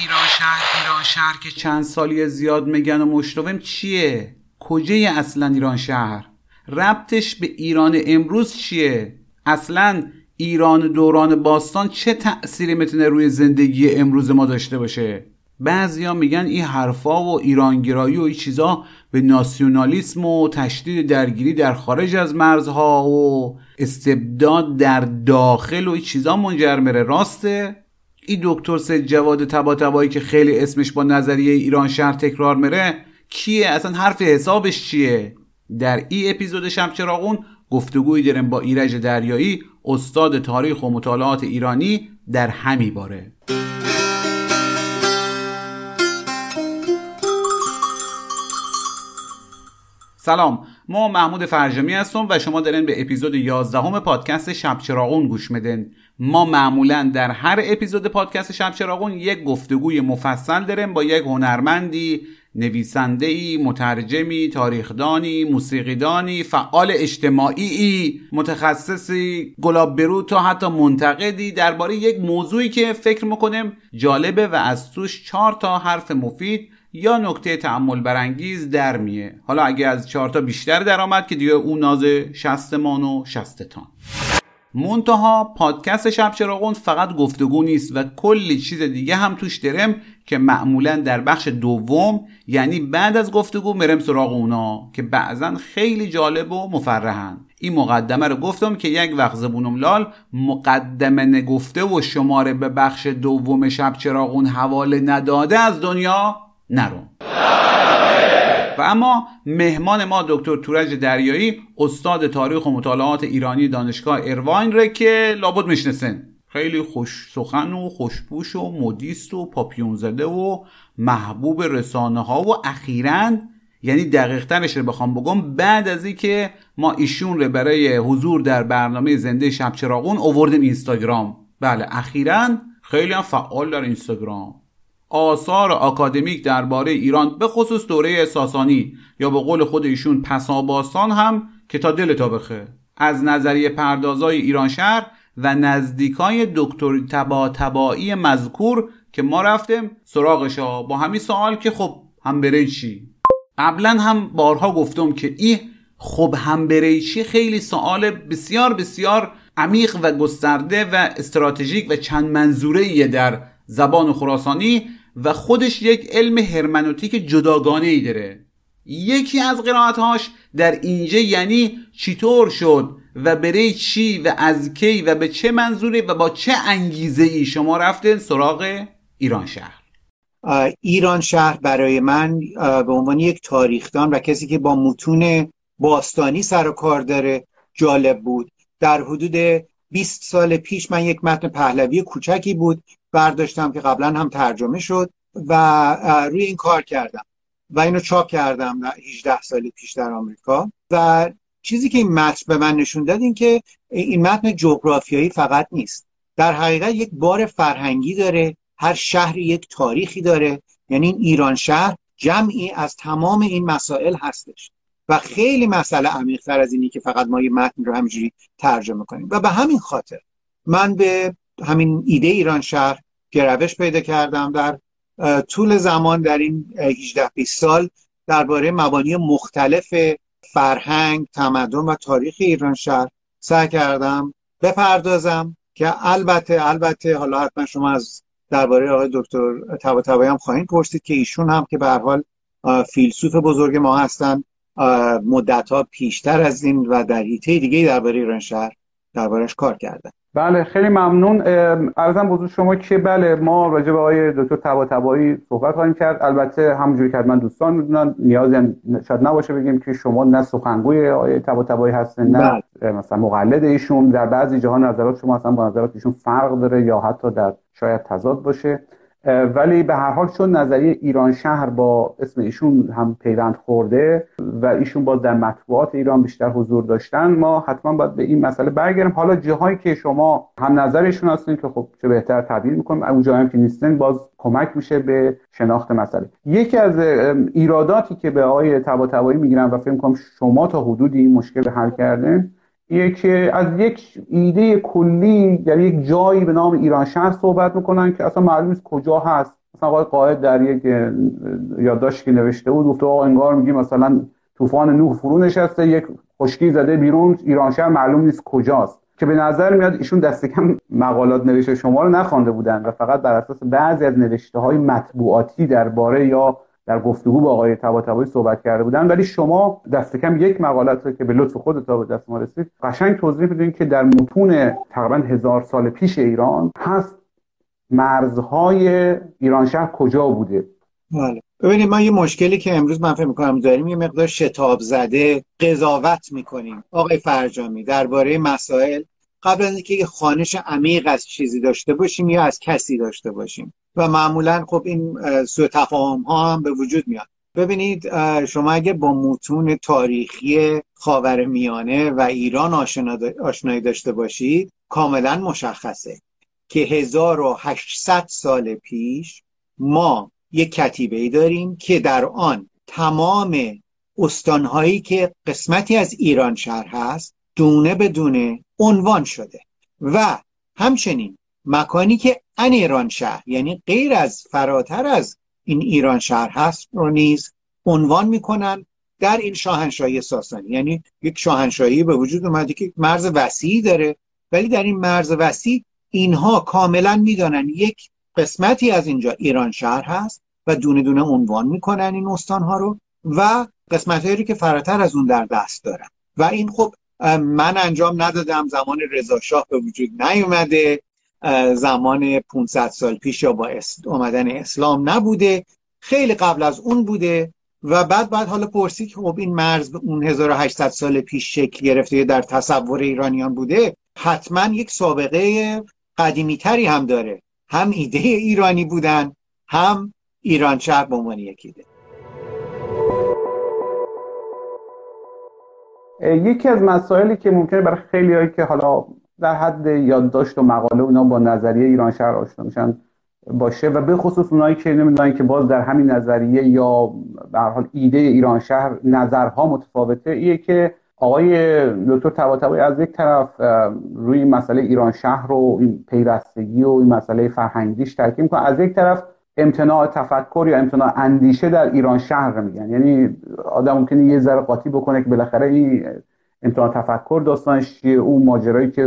ایران شهر ایران شهر که چند سالی زیاد میگن و مشتوم چیه؟ کجای اصلا ایران شهر؟ ربطش به ایران امروز چیه؟ اصلا ایران دوران باستان چه تأثیری می‌تونه روی زندگی امروز ما داشته باشه؟ بعضیا میگن این حرفا و ایرانگرایی و این چیزا به ناسیونالیسم و تشدید درگیری در خارج از مرزها و استبداد در داخل و این چیزا منجر میره. راسته؟ این دکتر سید جواد تبا که خیلی اسمش با نظریه ایران شهر تکرار میره کیه؟ اصلا حرف حسابش چیه؟ در این اپیزود شمچراغون گفتگویی داریم با ایرج دریایی استاد تاریخ و مطالعات ایرانی در همی باره. سلام ما محمود فرجامی هستم و شما دارین به اپیزود 11 همه پادکست شب چراغون گوش میدن ما معمولا در هر اپیزود پادکست شب چراغون یک گفتگوی مفصل داریم با یک هنرمندی نویسنده ای مترجمی تاریخدانی موسیقیدانی فعال اجتماعی متخصصی گلاب برو تا حتی منتقدی درباره یک موضوعی که فکر می‌کنیم جالبه و از توش چهار تا حرف مفید یا نکته تعمل برانگیز در میه. حالا اگه از چهار تا بیشتر درآمد که دیگه اون ناز شستمان و شستتان منتها پادکست شب چراغون فقط گفتگو نیست و کلی چیز دیگه هم توش درم که معمولا در بخش دوم یعنی بعد از گفتگو مرم سراغ اونا که بعضا خیلی جالب و مفرحن. این مقدمه رو گفتم که یک وقت زبونم لال مقدمه نگفته و شماره به بخش دوم شب چراغون حواله نداده از دنیا نرو و اما مهمان ما دکتر تورج دریایی استاد تاریخ و مطالعات ایرانی دانشگاه ارواین ره که لابد میشنسن خیلی خوش سخن و خوشبوش و مدیست و پاپیون زده و محبوب رسانه ها و اخیرا یعنی دقیق ترش رو بخوام بگم بعد از اینکه ما ایشون رو برای حضور در برنامه زنده شب چراغون اووردیم اینستاگرام. بله اخیرا خیلی هم فعال در اینستاگرام. آثار آکادمیک درباره ایران به خصوص دوره ساسانی یا به قول خود ایشون پساباستان هم که تا دل تا بخه از نظریه پردازای ایران شهر و نزدیکای دکتر تبا تبایی مذکور که ما رفتیم سراغشا با همین سوال که خب هم بره چی قبلا هم بارها گفتم که این خب هم چی خیلی سوال بسیار بسیار عمیق و گسترده و استراتژیک و چند منظوره در زبان خراسانی. و خودش یک علم هرمنوتیک جداگانه ای داره. یکی از قرائتهاش در اینجا یعنی چطور شد و برای چی و از کی و به چه منظوری و با چه انگیزه ای شما رفتین سراغ ایران شهر؟ ایران شهر برای من به عنوان یک تاریخدان و کسی که با متون باستانی سر و کار داره جالب بود. در حدود 20 سال پیش من یک متن پهلوی کوچکی بود برداشتم که قبلا هم ترجمه شد و روی این کار کردم و اینو چاپ کردم 18 سال پیش در آمریکا. و چیزی که این متن به من نشون داد این که این متن جغرافیایی فقط نیست. در حقیقت یک بار فرهنگی داره هر شهری یک تاریخی داره. یعنی این ایران شهر جمعی از تمام این مسائل هستش. و خیلی مسئله عمیقتر از اینی که فقط ما یه متن رو همینجوری ترجمه کنیم. و به همین خاطر من به همین ایده ایران شهر گروش پیدا کردم در طول زمان در این 18 20 سال درباره مبانی مختلف فرهنگ، تمدن و تاریخ ایران شهر سعی کردم بپردازم که البته البته حالا حتما شما از درباره آقای دکتر طباطبایی هم خواهید پرسید که ایشون هم که به حال فیلسوف بزرگ ما هستن مدت ها پیشتر از این و در حیطه دیگه درباره ایران شهر دربارش کار کردن. بله خیلی ممنون. ارزم بزرگ شما که بله ما راجع به آقای دکتر طباطبایی صحبت خواهیم کرد. البته همونجوری که من دوستان می‌دونن نیازی شاید نباشه بگیم که شما نه سخنگوی آقای طباطبایی هستن نه بله. مثلا مقلد ایشون. در بعضی جاها نظرات شما اصلا با نظرات ایشون فرق داره یا حتی در شاید تضاد باشه. ولی به هر حال چون نظریه ایران شهر با اسم ایشون هم پیوند خورده و ایشون باز در مطبوعات ایران بیشتر حضور داشتن ما حتما باید به این مسئله برگردیم. حالا جاهایی که شما هم نظرشون هستین که خب چه بهتر تبدیل می‌کنیم اون جاهایی که نیستن باز کمک میشه به شناخت مسئله. یکی از ایراداتی که به آقای طباطبایی می‌گیرن و فکر کنم شما تا حدودی این مشکل حل کردن که از یک ایده کلی در یک جایی به نام ایران شهر صحبت می‌کنن که اصلا معلوم نیست کجا هست. مثلا آقای قائد در یک یادداشتی که نوشته بود گفته آقا انگار میگی مثلا طوفان نوح فرو نشسته یک خشکی زده بیرون ایران شهر معلوم نیست کجاست. که به نظر میاد ایشون دست کم مقالات نوشته شما رو نخوانده بودن و فقط بر اساس بعضی از نوشته های مطبوعاتی درباره یا در گفتگو با آقای طباطبایی صحبت کرده بودن. ولی شما دست کم یک مقالت رو که به لطف خودت به دست ما رسید. قشنگ توضیح بدین که در متون تقریبا هزار سال پیش ایران هست مرزهای ایران شهر کجا بوده؟ بله. ببینید ما یه مشکلی که امروز من فکر می‌کنم داریم یه مقدار شتاب زده قضاوت می‌کنیم. آقای فرجامی درباره مسائل قبل از اینکه یه خانش عمیق از چیزی داشته باشیم یا از کسی داشته باشیم. و معمولا خب این سوء تفاهم ها هم به وجود میاد. ببینید شما اگه با متون تاریخی خاور میانه و ایران آشنایی داشته باشید کاملا مشخصه که 1800 سال پیش ما یک کتیبه داریم که در آن تمام استانهایی که قسمتی از ایران شهر هست دونه به دونه عنوان شده. و همچنین مکانی که ان ایران شهر یعنی غیر از فراتر از این ایران شهر هست رو نیز عنوان می‌کنن در این شاهنشاهی ساسانی. یعنی یک شاهنشاهی به وجود اومده که مرز وسیعی داره ولی در این مرز وسیع اینها کاملا می‌دانن یک قسمتی از اینجا ایران شهر هست و دونه دونه عنوان می‌کنن این استانها رو و قسمت هایی که فراتر از اون در دست دارن. و این خب من انجام ندادم زمان رضا شاه به وجود نیومده. زمان 500 سال پیش یا با آمدن اسلام نبوده. خیلی قبل از اون بوده و بعد بعد حالا پرسید که خب این مرز اون 1800 سال پیش شکل گرفته در تصور ایرانیان بوده حتما یک سابقه قدیمی تری هم داره. هم ایده ایرانی بودن هم ایران شهر به عنوان یک ایده. یکی از مسائلی که ممکنه برای خیلی هایی که حالا در حد یادداشت و مقاله اونا با نظریه ایران شهر آشنا میشن باشه. و به خصوص اونایی که نمی‌دونن که باز در همین نظریه یا به حال ایده ایران شهر نظرها متفاوته ایه که آقای دکتر طباطبایی از یک طرف روی مسئله ایران شهر و این پیوستگی و این مسئله فرهنگیش تاکید می‌کنه از یک طرف امتناع تفکر یا امتناع اندیشه در ایران شهر میگن. یعنی آدم ممکنه یه ذره قاطی بکنه که بالاخره این امتحان تفکر داستانش چیه اون ماجرایی که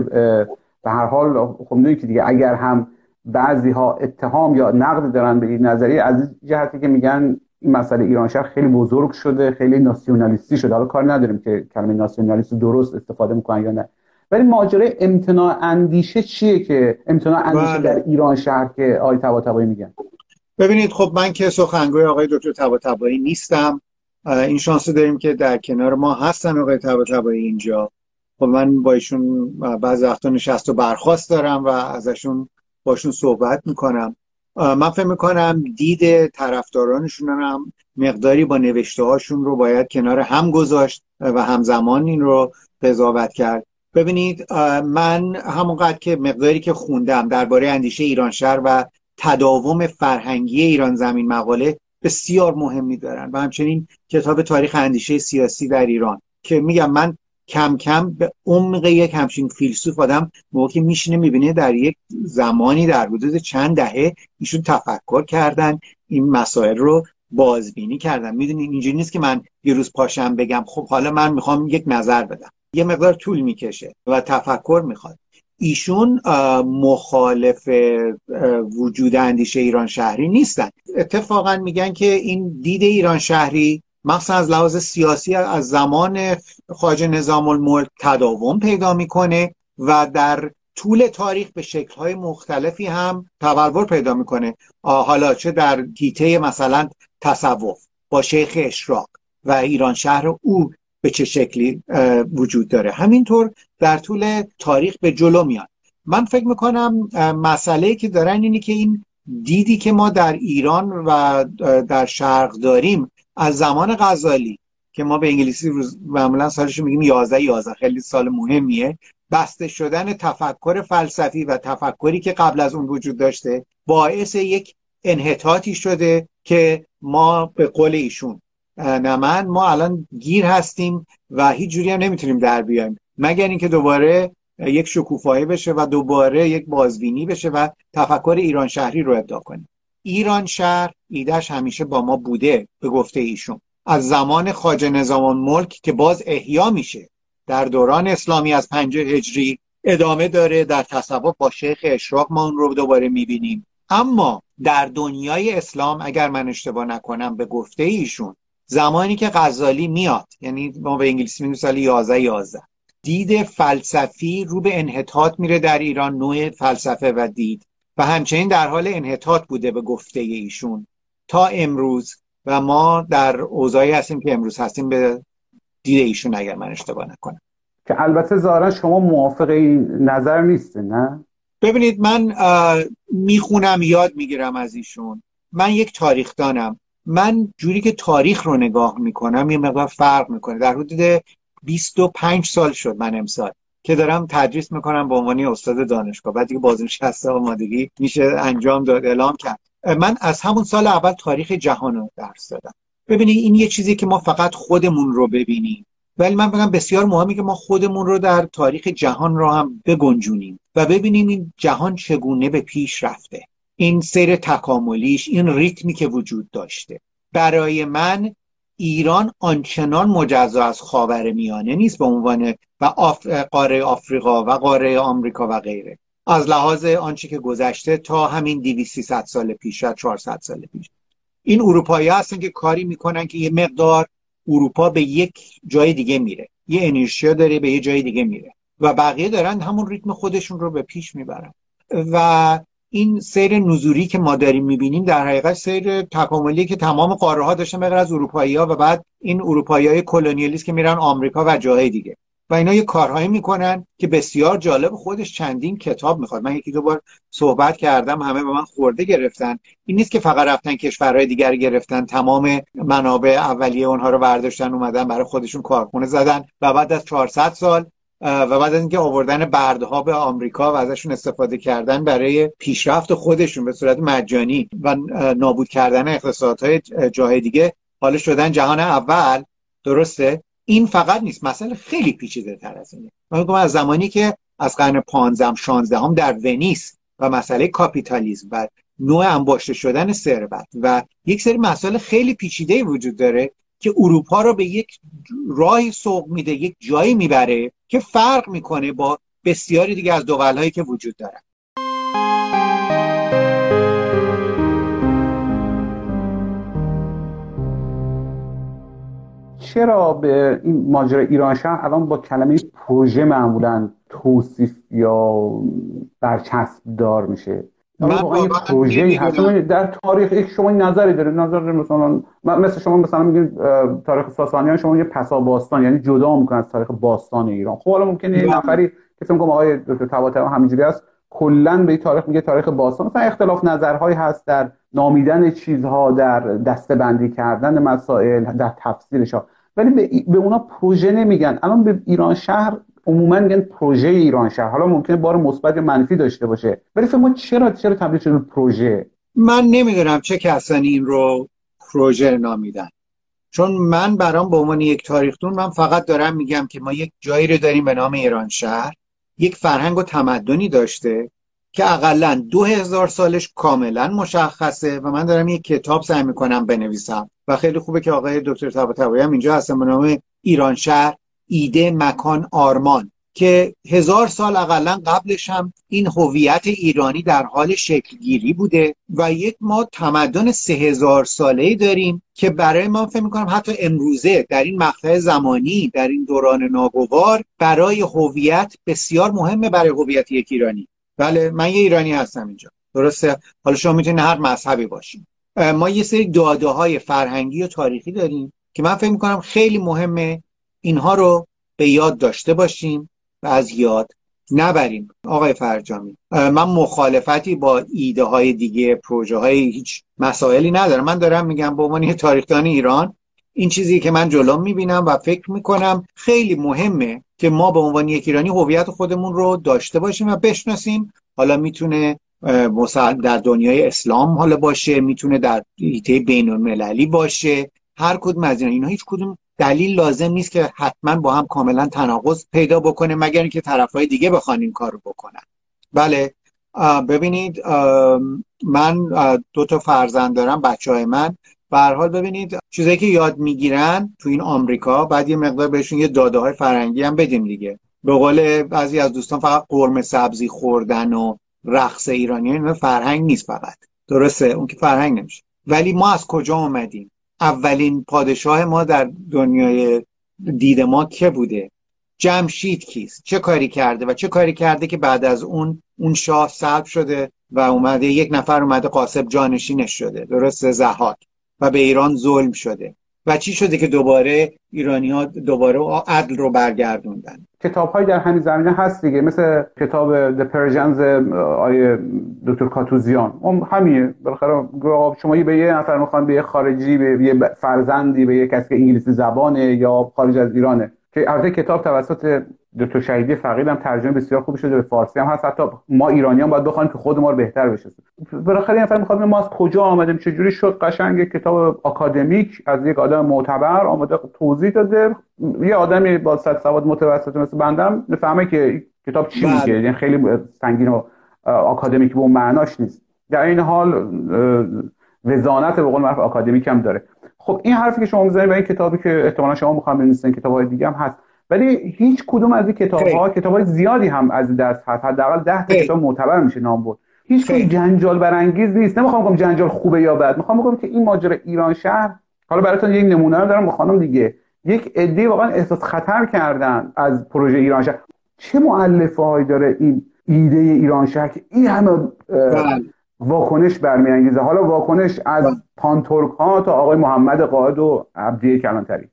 به هر حال خب که دیگه اگر هم بعضی ها اتهام یا نقد دارن به این نظریه از این جهتی که میگن این مسئله ایران شهر خیلی بزرگ شده خیلی ناسیونالیستی شده. حالا کار نداریم که کلمه ناسیونالیست درست استفاده می‌کنن یا نه. ولی ماجرای امتناع اندیشه چیه که امتناع اندیشه بله. در ایران شهر که آقای طباطبایی میگن؟ ببینید خب من که سخنگوی آقای دکتر طباطبایی نیستم. این شانس داریم که در کنار ما هستن آقای طباطبایی اینجا. خب من با ایشون اه، بعضی وقتا نشست و برخواست دارم و ازشون باشون صحبت می‌کنم. من فکر می‌کنم دید طرفدارانشون هم مقداری با نوشته هاشون رو باید کنار هم گذاشت و همزمان این رو قضاوت کرد. ببینید من همونقدر که مقداری که خوندم درباره اندیشه ایران شهر و تداوم فرهنگی ایران زمین مقاله بسیار مهمی دارن و همچنین کتاب تاریخ اندیشه سیاسی در ایران که میگم من کم کم به عمق یک همچین فیلسوف آدم موقع که میشینه می‌بینه در یک زمانی در حدود چند دهه ایشون تفکر کردن این مسائل رو بازبینی کردن. می‌دونین اینجوری نیست که من یه روز پاشم بگم خب حالا من می‌خوام یک نظر بدم. یه مقدار طول می‌کشه و تفکر می‌خواد. ایشون مخالف وجود اندیشه ایران شهری نیستن. اتفاقا میگن که این دید ایران شهری مخصوصا از لحاظ سیاسی از زمان خواجه نظام الملک تداوم پیدا می‌کنه و در طول تاریخ به شکلهای مختلفی هم تبلور پیدا می‌کنه. حالا چه در هیته مثلا تصوف با شیخ اشراق و ایران شهر او به چه شکلی وجود داره. همینطور در طول تاریخ به جلو میاد. من فکر می‌کنم مسئله که دارن اینه که این دیدی که ما در ایران و در شرق داریم از زمان غزالی که ما به انگلیسی روز معمولا سالش میگیم 11 11 خیلی سال مهمیه. بسته شدن تفکر فلسفی و تفکری که قبل از اون وجود داشته باعث یک انحطاطی شده که ما به قول ایشون اه، نه من ما الان گیر هستیم و هیچ جوری هم نمی‌تونیم در بیایم. مگر اینکه دوباره یک شکوفایی بشه و دوباره یک بازبینی بشه و تفکر ایران شهری رو ابداع کنیم. ایران شهر ایدهش همیشه با ما بوده به گفته ایشون. از زمان خواجه نظام الملک که باز احیا میشه در دوران اسلامی از پنجه هجری ادامه داره در تصوف با شیخ اشراق ما اون رو دوباره می‌بینیم. اما در دنیای اسلام اگر من اشتباه نکنم به گفته ایشون زمانی که غزالی میاد یعنی ما به انگلیسی میگیم سال 11 11 دید فلسفی رو به انحطاط میره در ایران نوع فلسفه و دید. و همچنین در حال انحطاط بوده به گفته ایشون. تا امروز و ما در اوضاعی هستیم که امروز هستیم به دید ایشون اگر من اشتباه نکنم. که البته ظاهرا شما موافق این نظر نیسته نه؟ ببینید من می‌خونم یاد می‌گیرم از ایشون. من یک تاریخ دانم من جوری که تاریخ رو نگاه می‌کنم یه مقدار فرق می‌کنه. در حدود 25 سال شد من امسال که دارم تدریس می‌کنم به عنوان استاد دانشگاه. بعد دیگه بازنشسته آمادگی میشه انجام داد اعلام کرد. من از همون سال اول تاریخ جهان رو درس دادم. ببینید این یه چیزی که ما فقط خودمون رو ببینیم. ولی من بگم بسیار مهمه که ما خودمون رو در تاریخ جهان رو هم بگنجونیم و ببینیم این جهان چگونه به پیش رفته. این سیر تکاملیش این ریتمی که وجود داشته. برای من ایران آنچنان مجزا از خاور میانه نیست به عنوان و آف... قاره آفریقا و قاره آمریکا و غیره. از لحاظ آنچه که گذشته تا همین 200 سال پیش یا 400 سال پیش. این اروپایی هستن که کاری می‌کنن که یه مقدار اروپا به یک جای دیگه میره. یه انرژیا داره به یه جای دیگه میره. و بقیه دارن همون ریتم خودشون رو به پیش می‌برن. و این سیر نزوری که ما داریم می‌بینیم در حقیقت سیر تکاملی که تمام قاره ها داشتن بغیر از اروپایی ها و بعد این اروپایی های کلونیالیست که میرن آمریکا و جاهای دیگه. و اینا یه کارهایی می‌کنن که بسیار جالب خودش چندین کتاب می‌خواد. من یکی دو بار صحبت کردم همه به من خورده گرفتن. این نیست که فقط رفتن کشورهای دیگر گرفتن تمام منابع اولیه اونها رو برداشتن اومدن برای خودشون کارخونه زدن و بعد از 400 سال و بعد اینکه آوردن بردها به آمریکا و ازشون استفاده کردن برای پیشرفت خودشون به صورت مجانی و نابود کردن اقتصادهای جاهای دیگه حالا شدن جهان اول درسته؟ این فقط نیست. مسئله خیلی پیچیده تر از اینه. من از زمانی که از قرن 15 16 هم در ونیس و مسئله کاپیتالیسم و نوع انباشته شدن ثروت و یک سری مسائل خیلی پیچیده وجود داره که اروپا رو به یک راهی سوق میده یک جایی می‌بره که فرق می‌کنه با بسیاری دیگه از دولهایی که وجود دارن. چرا به این ماجرا ایران شهر الان با کلمه پروژه معمولا توصیف یا برچسب دار میشه؟ من پروژه هست در تاریخ شما این نظری دارید نظر مثلا مثل شما مثلا میگید تاریخ ساسانیان شما یه پسا باستان یعنی جدا می‌کنن از تاریخ باستان ایران. خب حالا ممکنه یه نفری کسی میگه آقای دکتر طباطبایی همینجوری است کلا به تاریخ میگه تاریخ باستان. مثلا اختلاف نظرهایی هست در نامیدن چیزها در دستبندی کردن مسائل در تفسیرش ها ولی به, به اونا پروژه نمیگن. الان به ایران شهر عموما میگن پروژه ایران شهر. حالا ممکنه بار مثبت منفی داشته باشه. ولی فکر چرا چرا تبدیل شده پروژه؟ من نمی‌دونم چه کسانی این رو پروژه نامیدن. چون من برام به عنوان یک تاریخدون من فقط دارم میگم که ما یک جایی رو داریم به نام ایران شهر. یک فرهنگ و تمدنی داشته که اقلا دو هزار سالش کاملا مشخصه و من دارم یک کتاب سعی می‌کنم بنویسم. و خیلی خوبه که آقای دکتر طباطبایی هم اینجا هستن به نام ایران شهر. ایده مکان آرمان که هزار سال اقلا قبلش هم این هویت ایرانی در حال شکلگیری بوده و یک ما تمدن سه هزار ساله داریم که برای ما فکر می‌کنم حتی امروزه در این مقطع زمانی در این دوران ناگوار برای هویت بسیار مهمه برای هویت یک ایرانی. بله من یه ایرانی هستم اینجا. درسته؟ حالا شما می‌تونید هر مذهبی باشیم ما یه سری داده های فرهنگی و تاریخی داریم که من فکر می‌کنم خیلی مهمه اینها رو به یاد داشته باشیم و از یاد نبریم. آقای فرجامی من مخالفتی با ایده های دیگه پروژه های هیچ مسائلی ندارم. من دارم میگم به عنوان تاریخدان ایران این چیزی که من جلو می‌بینم و فکر می‌کنم خیلی مهمه که ما به عنوان یک ایرانی هویت خودمون رو داشته باشیم و بشناسیم. حالا می‌تونه در دنیای اسلام حالا باشه می‌تونه در ایته بین المللی باشه. هر کدوم از اینا. اینا هیچ کدوم دلیل لازم نیست که حتما با هم کاملا تناقض پیدا بکنه مگر اینکه طرفهای دیگه بخوان این کار رو بکنن. بله ببینید من دو تا فرزند دارم بچه های من. به حال ببینید چیزایی که یاد می‌گیرن تو این آمریکا بعد یه مقدار بهشون یه داده های فرنگی هم بدیم دیگه. به قول بعضی از دوستان فقط قرمه سبزی خوردن و رقص ایرانی این فرهنگ نیست فقط. درسته؟ اون که فرهنگ نمیشه. ولی ما از کجا آمدیم اولین پادشاه ما در دنیای دید ما که بوده؟ جمشید کیست؟ چه کاری کرده و چه کاری کرده که بعد از اون اون شاه سلب شده و اومده یک نفر اومده قاسب جانشینش شده درسته؟ زهاک. و به ایران ظلم شده. و چی شده که دوباره ایرانی ها دوباره عدل رو برگردوندن؟ کتاب های در همین زمینه هست دیگه مثل کتاب The Persians آیه دکتر کاتوزیان. اون همینه بالاخره شما به یه نفر می‌خوان به یه خارجی به یه فرزندی به یه کسی که انگلیسی زبانه یا خارج از ایرانه که البته کتاب توسط دکتر شهیدی فقید هم ترجمه بسیار خوب شده به فارسی هم هست. حتی ما ایرانیان باید بخوایم که خود ما رو بهتر بشناسیم. بالاخره این نفر می‌خواد ما از کجا آمدیم چجوری شد؟ قشنگ کتاب آکادمیک از یک آدم معتبر آمده توضیح داده. یه آدمی با صد سواد متوسط مثل بندم بفهمه که کتاب چی بله. میگه. یعنی خیلی سنگین و آکادمیک به اون معناش نیست. در این حال وزانت به قول معروف آکادمیک هم داره. خب این حرفی که شما می‌زنید این کتابی که احتمالا شما می‌خوام بنویسین کتاب های دیگه هم هست. ولی هیچ کدوم از این کتاب ها کتاب های زیادی هم از دست هست. حداقل 10 تا کتاب معتبر میشه نام برد هیچ کدوم جنجال برانگیز نیست. نمی‌خوام بگم جنجال خوبه یا بد. می‌خوام بگم که این ماجرا ایران شهر حالا براتون یک نمونه رو دارم خانم دیگه. یک عده واقعا احساس خطر کردن از پروژه ایران شهر. چه مؤلفه‌ای داره این ایده ایران شهر که این همه بله. واکنش برمیانگیزه؟ حالا واکنش از بله. پانتورک ها تا آقای محمد قائد و عبدی کلانتری.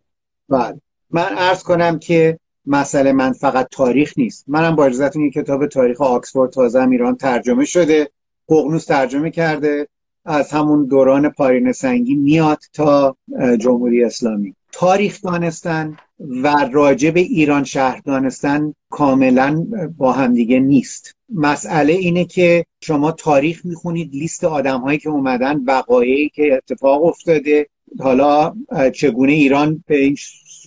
بله. من عرض کنم که مسئله من فقط تاریخ نیست. منم با اجازهتون یک کتاب تاریخ آکسفورد تازه ایران ترجمه شده. ققنوس ترجمه کرده. از همون دوران پارین سنگی میاد تا جمهوری اسلامی. تاریخ دانستن و راجب ایران شهر دانستن کاملا با همدیگه نیست. مسئله اینه که شما تاریخ می‌خونید لیست آدم هایی که اومدن وقایعی که اتفاق افتاده. حالا چگونه ایران به این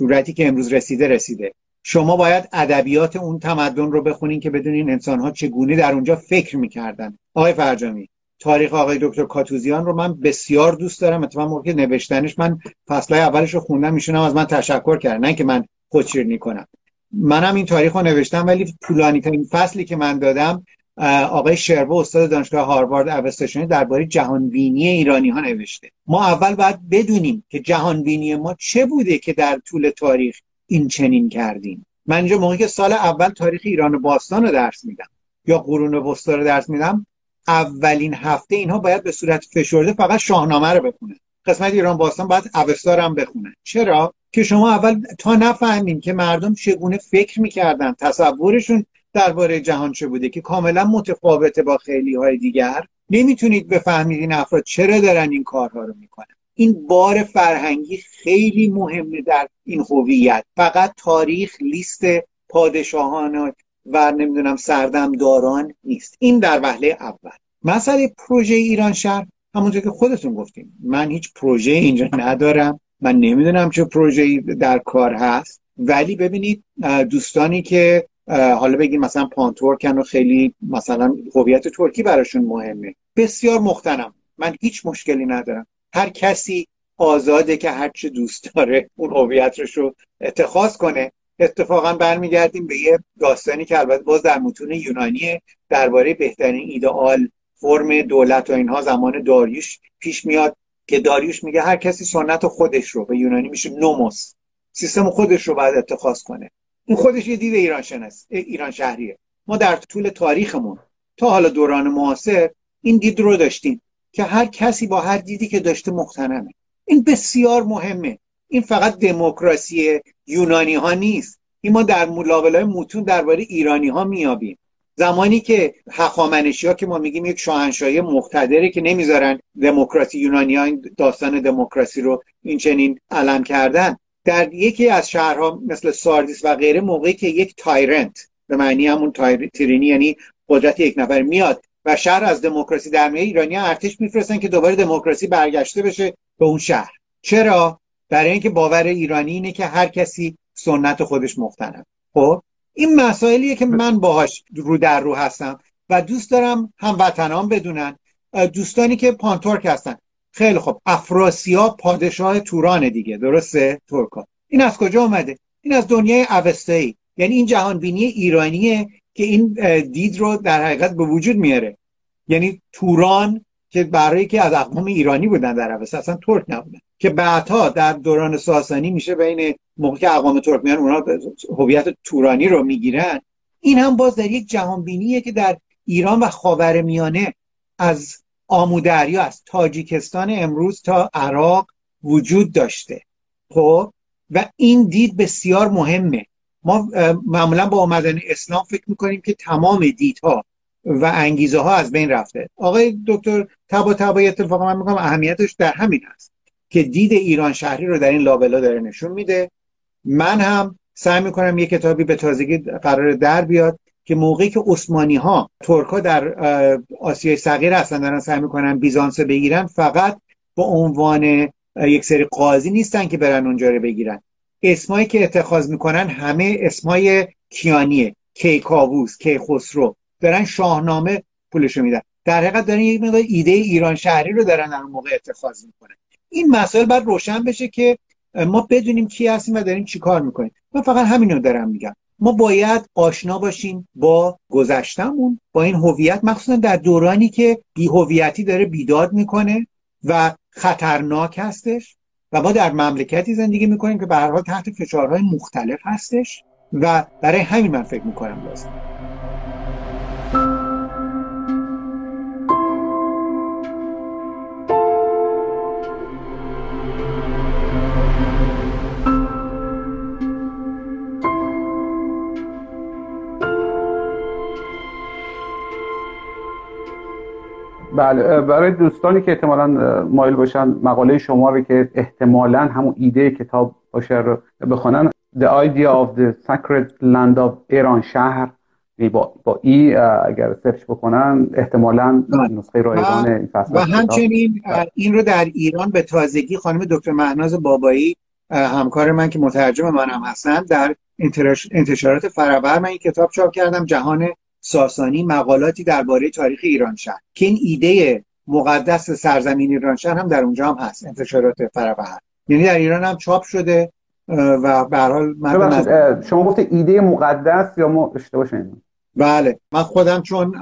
صورتی که امروز رسیده رسیده. شما باید ادبیات اون تمدن رو بخونین که بدونین انسان ها چگونه در اونجا فکر می‌کردن. آقای فرجامی تاریخ آقای دکتر کاتوزیان رو من بسیار دوست دارم. اتفاقا موقع نوشتنش من فصلهای اولش رو خوندم میشونم از من تشکر کردن نه که من خودشیرنی کنم. منم این تاریخ رو نوشتم ولی طولانی ترین فصلی که من دادم آقای شربو استاد دانشگاه هاروارد اوستشنی درباره جهانبینی ایرانی ها نوشته. ما اول باید بدونیم که جهانبینی ما چه بوده که در طول تاریخ این چنین کردیم. من اینجا موقعی که سال اول تاریخ ایران باستان رو درس میدم یا قرون وسطا رو درس میدم اولین هفته اینها باید به صورت فشرده فقط شاهنامه رو بخونن. قسمت ایران باستان باید اوستا هم بخونن. چرا؟ که شما اول تا نفهمیم که مردم چگونه فکر می‌کردن تصورشون درباره جهان چه بوده که کاملا متفاوته با خیلی های دیگر. نمی‌تونید بفهمید این افراد چرا دارن این کارها رو می‌کنن. این بار فرهنگی خیلی مهمه در این هویت. فقط تاریخ لیست پادشاهان و نمی‌دونم سردمداران نیست. این در وهله اول. مسئله پروژه ایران شهر همونجور که خودتون گفتیم من هیچ پروژه اینجا ندارم. من نمی‌دونم چه پروژه در کار هست. ولی ببینید دوستانی که حالا بگیم مثلا پانتورکن و خیلی مثلا هویت ترکی براشون مهمه. بسیار مختنم من هیچ مشکلی ندارم. هر کسی آزاده که هرچه دوست داره اون هویتش رو اتخاذ کنه. اتفاقا برمیگردیم به یه داستانی که البته باز در متون یونانی درباره بهترین ایدئال فرم دولت و اینها زمان داریوش پیش میاد که داریوش میگه هر کسی سنت خودش رو به یونانی میشه نوموس سیستم خودش رو باید اتخاذ کنه. این خودش یه دید ایران شناس ایران شهریه. ما در طول تاریخمون تا حالا دوران معاصر این دید رو داشتیم که هر کسی با هر دیدی که داشته مختنمه این بسیار مهمه. این فقط دموکراسی یونانی ها نیست. این ما در ملاقله های متون درباره ایرانی ها میابیم زمانی که هخامنشی ها که ما میگیم یک شاهنشاهی مقتدره که نمی‌ذارن دموکراسی یونانی ها این داستان دموکراسی رو این چنین علم کردن در یکی از شهرها مثل ساردیس و غیره موقعی که یک تایرنت به معنی همون تیرینی یعنی قدرت یک نفر میاد و شهر از دموکراسی در میاد ایرانی ارتش میفرستن که دوباره دموکراسی برگشته بشه به اون شهر. چرا؟ برای اینکه باور ایرانی اینه که هر کسی سنت خودش مختنم خب؟ این مسائلیه که من باهاش رو در رو هستم و دوست دارم هموطنان بدونن. دوستانی که پانتورک هستن. خیلی خب افراسیاب پادشاه توران دیگه. درسته؟ ترکا. این از کجا اومده؟ این از دنیای اوستایی. یعنی این جهانبینی ایرانیه که این دید رو در حقیقت به وجود میاره. یعنی توران که برای که از اقوام ایرانی بودن در اوستا اصلا ترک نبودن. که بعدها در دوران ساسانی میشه بین موقع که اقوام ترکمن اونا هویت تورانی رو می‌گیرن. این هم باز در یک جهانبینیه که در ایران و خاورمیانه از آمودریا از تاجیکستان امروز تا عراق وجود داشته. خب؟ و این دید بسیار مهمه. ما معمولا با آمدن اسلام فکر می‌کنیم که تمام دیدها و انگیزه ها از بین رفته. آقای دکتر تبا تبا اتفاقا من میگم اهمیتش در همین هست که دید ایران شهری رو در این لابلا داره نشون میده. من هم سعی می‌کنم یه کتابی به تازگی قرار در بیاد. که موقعی که عثمانی ها ترک ها در آسیای صغیر هستن دارن سعی می‌کنن بیزانس بگیرن فقط به عنوان یک سری قاضی نیستن که برن اونجا رو بگیرن. اسمایی که اتخاذ می‌کنن همه اسمای کیانیه کیکاووس کیخسرو. دارن شاهنامه پولشو میدن. در حقیقت دارن یک مقدار ایده ایران شهری رو دارن در موقع اتخاذ می‌کنن. این مسائل باید روشن بشه که ما بدونیم کی هستیم و داریم چیکار می‌کنیم. من فقط همین رو دارم میگم. ما باید آشنا باشیم با گذشتمون با این هویت مخصوصا در دورانی که بی هویتی داره بیداد می‌کنه و خطرناک هستش و ما در مملکتی زندگی می‌کنیم که به هر تحت فشارهای مختلف هستش و برای همین من فکر می‌کنم لازم بله برای دوستانی که احتمالا مایل باشن مقاله شما رو که احتمالا همون ایده کتاب باشه رو بخونن The Idea of the Sacred Land of ایران شهر با, با ای اگر سرچ بکنن احتمالا بله. نسخه رایگان این فصل و همچنین این رو در ایران به تازگی خانم دکتر مهناز بابایی همکار من که مترجم منم هستن در انتشارات فرابر من این کتاب چاپ کردم جهان ساسانی مقالاتی درباره تاریخ ایران شهر که این ایده مقدس سرزمین ایران شهر هم در اونجا هم هست. انتشارات فرابهر یعنی در ایران هم چاپ شده و به حال شما گفته ایده مقدس یا ما اشتباه بله. من خودم چون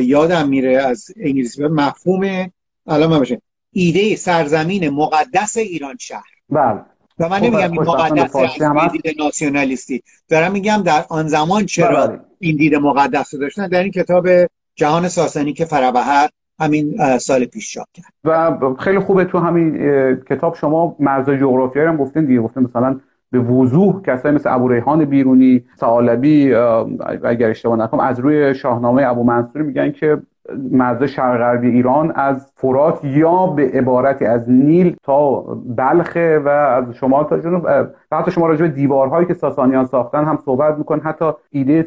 یادم میره از انگلیسی به مفهوم الان من باشه ایده سرزمین مقدس ایران شهر بله. و من خب، نمیگم این مقدس از. دید ناسیونالیستی دارم میگم در آن زمان چرا بله. این دید مقدس رو داشتن در این کتاب جهان ساسانی که فرابهر همین سال پیش چاپ کرد و خیلی خوبه تو همین کتاب شما مرزهای جغرافیایی هم گفتین دیگه گفتین مثلا به وضوح کسایی مثل ابو ریحان بیرونی ثعالبی اه، اگر اشتباه نکنم از روی شاهنامه ابو منصور میگن که مرز شرق غربی ایران از فرات یا به عبارتی از نیل تا بلخ و از شمال تا جنوب و حتی شما راجع به دیوارهایی که ساسانیان ساختن هم صحبت میکن حتی ایده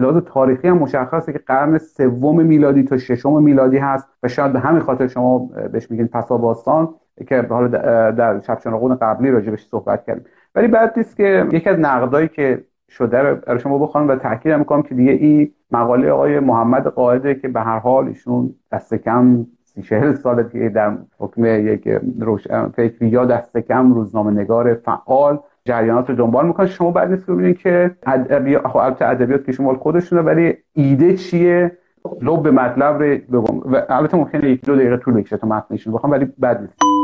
لحاظ تاریخی هم مشخصه که قرن سوم میلادی تا ششم میلادی هست و شاید به همین خاطر شما بهش میگین پسا باستان که حالا در- شبچناقون قبلی راجع بهش صحبت کردیم. ولی بعد نیست که یکی از نقدایی که شده رو برای شما بخوام و تاکید می‌کنم که دیگه این مقاله آقای محمد قاعده که به هر حال ایشون دست کم سی چهل ساله که در حکم یک روش... فکری یا دست کم روزنامه نگار فعال جریانات رو دنبال می‌کنن شما بعد نیست ببینید که ادبیات ادبیات که شما خودشونه ولی ایده چیه؟ لب مطلب رو بگم. و البته ممکنه یک دو دقیقه طول بکشه تا متنشون بخوام ولی بد نیست.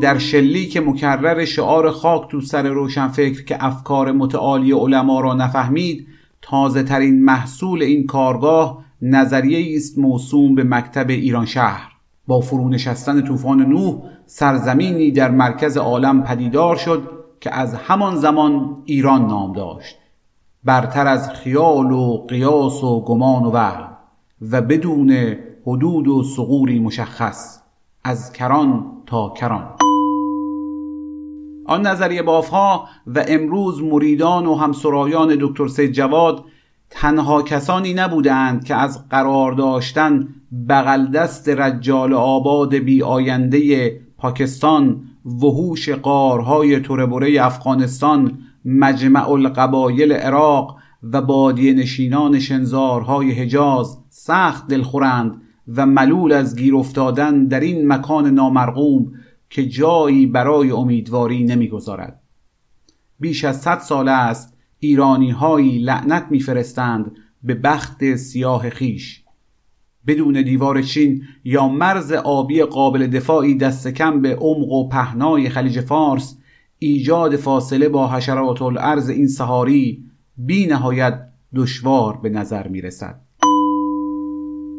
در شلیک مکرر شعار خاک تو سر روشنفکر که افکار متعالی علما را نفهمید تازه ترین محصول این کارگاه نظریه است موسوم به مکتب ایران شهر. با فرونشستن طوفان نوح سرزمینی در مرکز عالم پدیدار شد که از همان زمان ایران نام داشت. برتر از خیال و قیاس و گمان و وهم و بدون حدود و سغوری مشخص از کران تا کران. آن نظریه بافها و امروز مریدان و همسرایان دکتر سید جواد تنها کسانی نبودند که از قرار داشتن بغل دست رجال آباد بی آینده پاکستان وحوش قارهای توربره افغانستان مجمع القبایل عراق و بادیه نشینان شنزارهای حجاز سخت دلخورند و ملول از گیر افتادن در این مکان نامرغوب که جایی برای امیدواری نمی‌گذارد بیش از صد سال است ایرانی هایی لعنت میفرستند به بخت سیاه خیش بدون دیوار چین یا مرز آبی قابل دفاعی دست کم به عمق و پهنای خلیج فارس ایجاد فاصله با حشرات الارض این سهاری بی نهایت دشوار به نظر می رسد.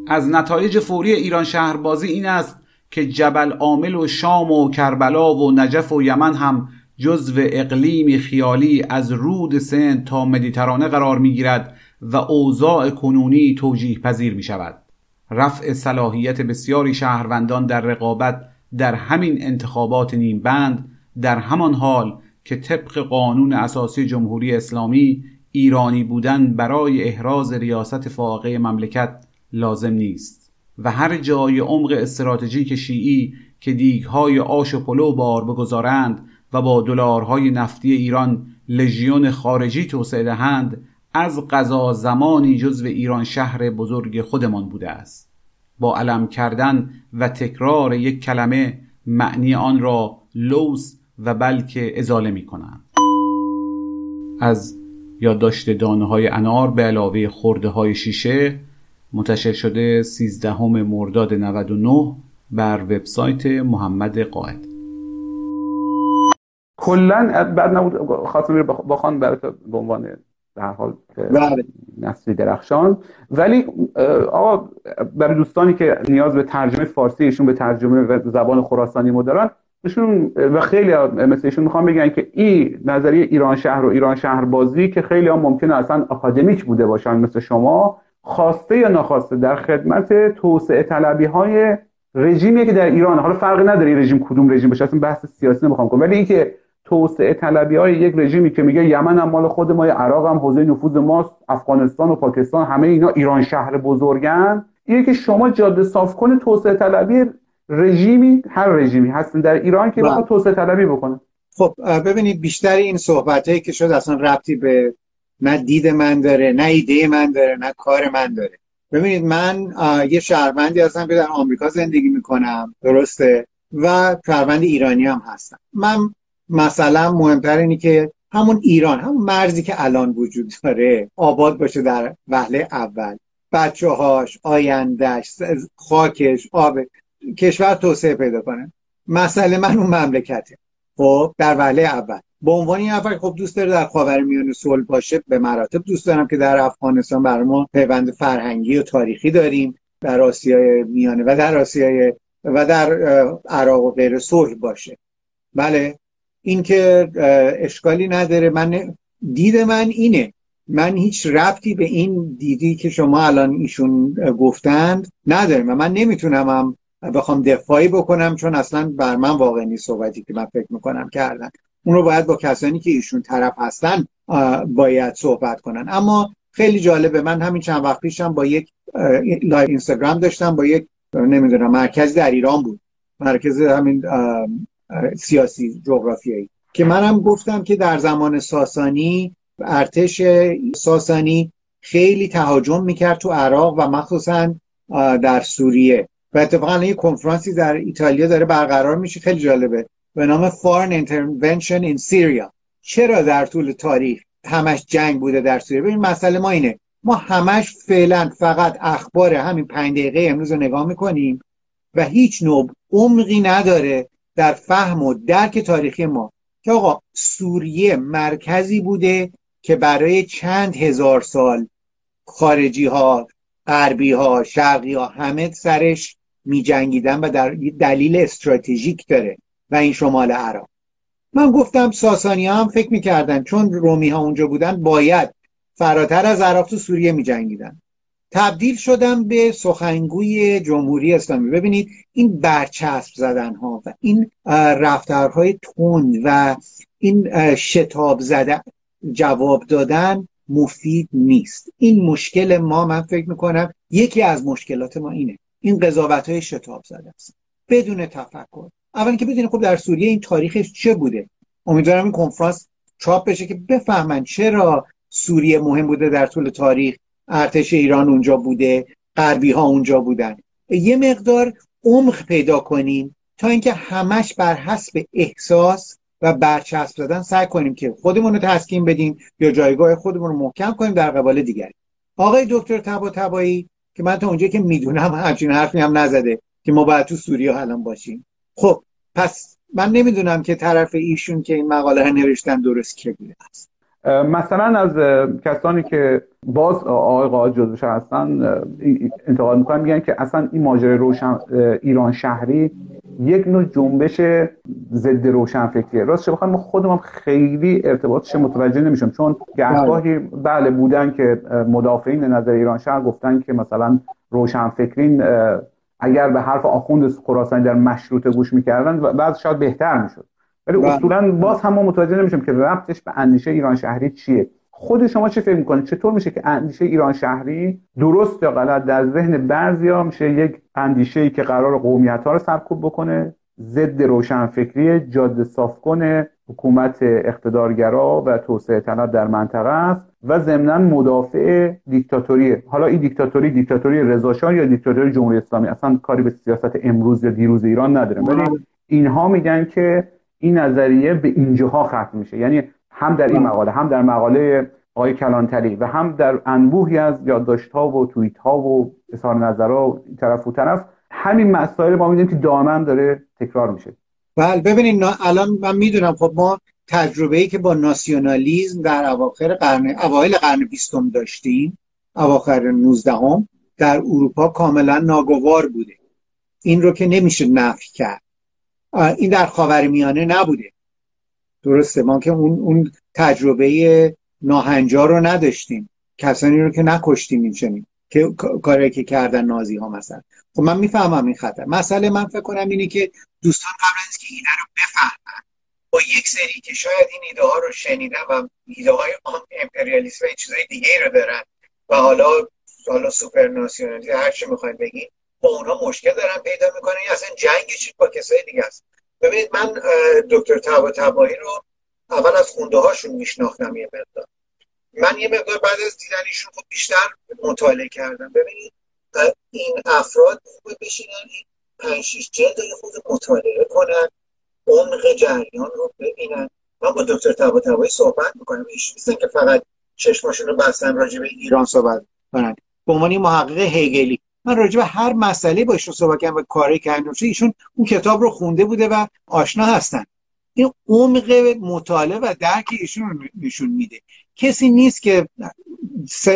از نتایج فوری ایران شهربازی این است که جبل عامل و شام و کربلا و نجف و یمن هم جزو اقلیمی خیالی از رود سند تا مدیترانه قرار می گیرد و اوضاع کنونی توجیه پذیر می شود. رفع صلاحیت بسیاری شهروندان در رقابت در همین انتخابات نیم بند در همان حال که طبق قانون اساسی جمهوری اسلامی ایرانی بودن برای احراز ریاست فاقه مملکت لازم نیست و هر جای عمق استراتژیک شیعی که دیگهای آش و پلو بار بگذارند و با دلارهای نفتی ایران لژیون خارجی توسعه دهند از قضا زمانی جزو ایران شهر بزرگ خودمان بوده است. با علم کردن و تکرار یک کلمه معنی آن را لوس و بلکه ازاله می کنند. از یادداشت دانه های انار به علاوه خورده های شیشه منتشر شده 13 مرداد 99 بر وبسایت محمد قائد کلا بعد نبود خواستم بخوان برای به عنوان در حال بله. نصری درخشان ولی آقا برای دوستانی که نیاز به ترجمه فارسی ایشون به ترجمه زبان خراسانی ما دارن ایشون و خیلی مثل ایشون می‌خوام بگن که این نظریه ایران شهر و ایران شهر بازی که خیلی هم ممکنه اصلا اکادمیک بوده باشن مثل شما خواسته یا ناخواسته در خدمت توسعه طلبی های رژیمی که در ایران. حالا فرقی نداره این رژیم کدوم رژیم باشه اصلا بحث سیاسی نمی‌خوام کنم. ولی اینکه توسعه طلبی های یک رژیمی که میگه یمن هم مال خود ما عراق هم حوزه نفوذ ماست افغانستان و پاکستان همه اینا ایران شهر بزرگن اینه که شما جاده صاف کنه توسعه طلبی رژیمی هر رژیمی هستن در ایران که بخواد توسعه طلبی بکنه. خب ببینید بیشتر این صحبت هایی که شد اصلا ربطی به نه دید من داره نه ایده من داره نه کار من داره. ببینید من یه شهروندی هستم که در آمریکا زندگی می‌کنم درسته؟ و شهروند ایرانی هم هستم. من مثلا مهمتر اینی که همون ایران همون مرزی که الان وجود داره آباد باشه در وهله اول. بچه هاش آیندهش خاکش آب کشور توسعه پیدا کنه. مسئله من اون مملکته. خب در وهله اول. به عنوان این نفر خب دوست داره در خاورمیانه صلح باشه به مراتب دوست دارم که در افغانستان بر ما پیوند فرهنگی و تاریخی داریم در آسیای میانه و در آسیای و در عراق و غیر صلح باشه. بله این که اشکالی نداره. من دید من اینه. من هیچ ربطی به این دیدی که شما الان ایشون گفتند ندارم. و من نمی‌تونم هم بخوام دفاعی بکنم چون اصلا بر من واقع نیست صحبتی که من فکر می‌کنم کردن. اون رو باید با کسانی که ایشون طرف هستن باید صحبت کنن. اما خیلی جالبه من همین چند وقت پیشم با یک لایو اینستاگرام داشتم با یک نمی‌دونم مرکز در ایران بود. مرکز همین سیاسی جغرافیایی. که منم گفتم که در زمان ساسانی ارتش ساسانی خیلی تهاجم می‌کرد تو عراق و مخصوصا در سوریه. و اتفاقا یه کنفرانسی در ایتالیا داره برقرار میشه. خیلی جالبه. به نام Foreign Intervention in Syria. چرا در طول تاریخ همش جنگ بوده در سوریه؟ ببین مسئله ما اینه. ما همش فعلا فقط اخبار همین پنج دقیقه امروز رو نگاه می‌کنیم و هیچ نوع عمقی نداره در فهم و درک تاریخی ما که آقا سوریه مرکزی بوده که برای چند هزار سال خارجی ها غربی ها شرقی ها همه سرش می جنگیدن و در دلیل استراتژیک داره. و این شمال عراق. من گفتم ساسانی ها هم فکر می‌کردن چون رومی ها اونجا بودن باید فراتر از عراق تو سوریه می جنگیدن تبدیل شدم به سخنگوی جمهوری اسلامی. ببینید این برچسب زدن ها و این رفتارهای تند و این شتاب زدن جواب دادن مفید نیست. این مشکل ما من فکر می‌کنم یکی از مشکلات ما اینه. این قضاوت های شتاب زده است. بدون تفکر. اول که بدونید خب در سوریه این تاریخش چه بوده؟ امیدوارم این کنفرانس چاپ بشه که بفهمن چرا سوریه مهم بوده در طول تاریخ. ارتش ایران اونجا بوده غربی ها اونجا بودن. یه مقدار عمق پیدا کنیم تا اینکه همش بر حسب احساس و برچسب زدن سعی کنیم که خودمون رو تسکین بدیم یا جایگاه خودمون رو محکم کنیم در قبال دیگری. آقای دکتر تبا تبایی که من تا اونجا که می‌دونم همچین حرفی هم نزده که ما باید تو سوریه الان باشیم. خب پس من نمی‌دونم که طرف ایشون که این مقاله رو نوشتن درست بوده. است مثلا از کسانی که باز آقای قاعد جزوش هستن انتقاد می‌کنن میگن که اصلا این ماجرای روشن ایران شهری یک نوع جنبش ضد روشن فکریه. راستش بخوام ما خودم خیلی ارتباطش متوجه نمیشم چون گهگاهی بله. بودن که مدافعین نظر ایران شهر گفتن که مثلا روشن فکرین اگر به حرف آخوند خراسانی در مشروطه گوش می‌کردن بعد شاید بهتر می‌شد. ولی اصولا باز هم ما متوجه نمیشیم که ربطش به اندیشه ایران شهری چیه. خود شما چه فکر می‌کنید؟ چطور میشه که اندیشه ایران شهری درست یا غلط در ذهن بعضیا میشه یک اندیشه ای که قرار قومیت ها رو سرکوب بکنه ضد روشنفکری جاده صاف کنه حکومت اقتدارگرا و توسعه طلب در منطقه است و ضمنا مدافع دیکتاتوریه حالا این دیکتاتوری دیکتاتوری رضا یا دیکتاتوری جمهوری اسلامی؟ اصلا کاری به سیاست امروز یا دیروز ایران نداره. ولی اینها میگن که این نظریه به اینجاها ختم میشه. یعنی هم در این مقاله هم در مقاله آقای کلانتری و هم در انبوهی از یادداشت‌ها و توییت ها و اظهار نظرها طرف و طرف همین مسائل ما می‌دونیم که دائما داره تکرار میشه. بله ببینید الان من می‌دونم خب ما تجربه ای که با ناسیونالیزم در اواخر قرن اوایل قرن بیستم داشتیم اواخر 19 هم در اروپا کاملا ناگوار بوده. این رو که نمیشه نفی کرد. این در خاورمیانه نبوده. درسته؟ ما که اون اون تجربه ناهنجا رو نداشتیم. کسانی رو که نکشتیم این که کاری که کردن نازی ها مثلا. خب من می‌فهمم این خطر. مسئله من فکر کنم اینه که دوستان قبل از که اینا رو بفهمن با یک سری که شاید این ایده ها رو شنیدن و ایده های امپریالیسم و چیزای دیگه رو دارن و حالا حالا سوپر ناسیونالیسم هر چی می‌خواین بگین با اونا مشکل دارن پیدا می‌کنن. یا اصلا جنگ چی با کسای دیگه است؟ ببینید من دکتر تبا تبایی رو اول از خونده هاشون میشناختم یه مقدار. من یه مقدار بعد از دیدنشون خب بیشتر مطالعه کردم. ببینید این افراد خوبه بشینن این پنج شیش جلد خود مطالعه کنن عمق جریان رو ببینن. من با دکتر تبا تبایی صحبت می‌کنم. ایش نیستن که فقط چشماشون رو بستن راجع به ایران صحبت کنن. به عنوان محقق هگلی من راجع به هر مسئله با ایشون صحبت کردم و کاری کردم. ایشون اون کتاب رو خونده بوده و آشنا هستن. این عمق مطالعه و درک ایشون رو نشون میده. کسی نیست که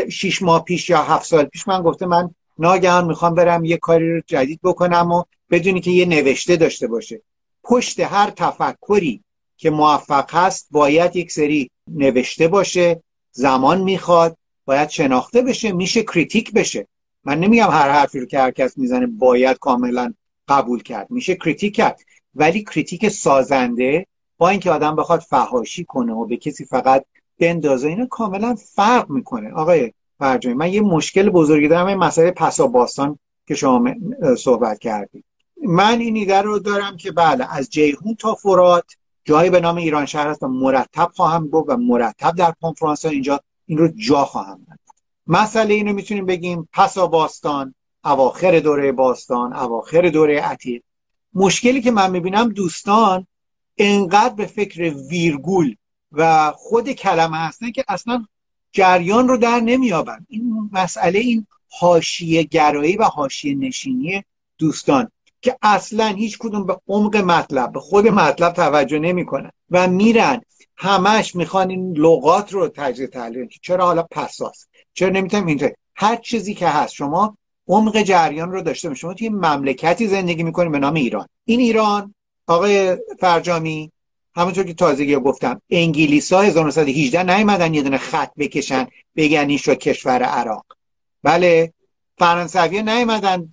شیش ماه پیش یا هفت سال پیش من گفته من ناگهان می‌خوام برم یه کاری رو جدید بکنم و بدونی که یه نوشته داشته باشه. پشت هر تفکری که موفق هست باید یک سری نوشته باشه زمان می‌خواد باید شناخته بشه میشه critique بشه. من نمیگم هر حرفی رو که هر کس می‌زنه باید کاملا قبول کرد میشه critique کرد. ولی critique سازنده با اینکه آدم بخواد فهاشی کنه و به کسی فقط بندازه اینا کاملا فرق می‌کنه. آقای فرجانی من یه مشکل بزرگی دارم این مسئله پسا باستان که شما صحبت کردید. من این ایده رو دارم که بله از جیهون تا فرات جایی به نام ایران شهر هست و مرتب خواهم بود و مرتب در کنفرانس اینجا این رو جا خواهم داد. مسئله اینو می‌تونیم بگیم پسا باستان اواخر دوره باستان اواخر دوره عتیق. مشکلی که من می‌بینم دوستان انقدر به فکر ویرگول و خود کلمه هستن که اصلا جریان رو در نمیابن این مسئله این حاشیه گرایی و حاشیه نشینی دوستان که اصلا هیچ کدوم به عمق مطلب به خود مطلب توجه نمی‌کنن و میرن. همش می‌خوان این لغات رو تجزیه تحلیل چرا حالا پساس؟ چرا نمی‌تونم اینطور هر چیزی که هست. شما عمق جریان رو داشته شما توی مملکتی زندگی می‌کنیم به نام ایران. این ایران آقای فرجامی همونطور که تازگی گفتم انگلیس ها 1918 نیومدن یه دونه خط بکشن بگن این شد کشور عراق. بله فرانسوی نیومدن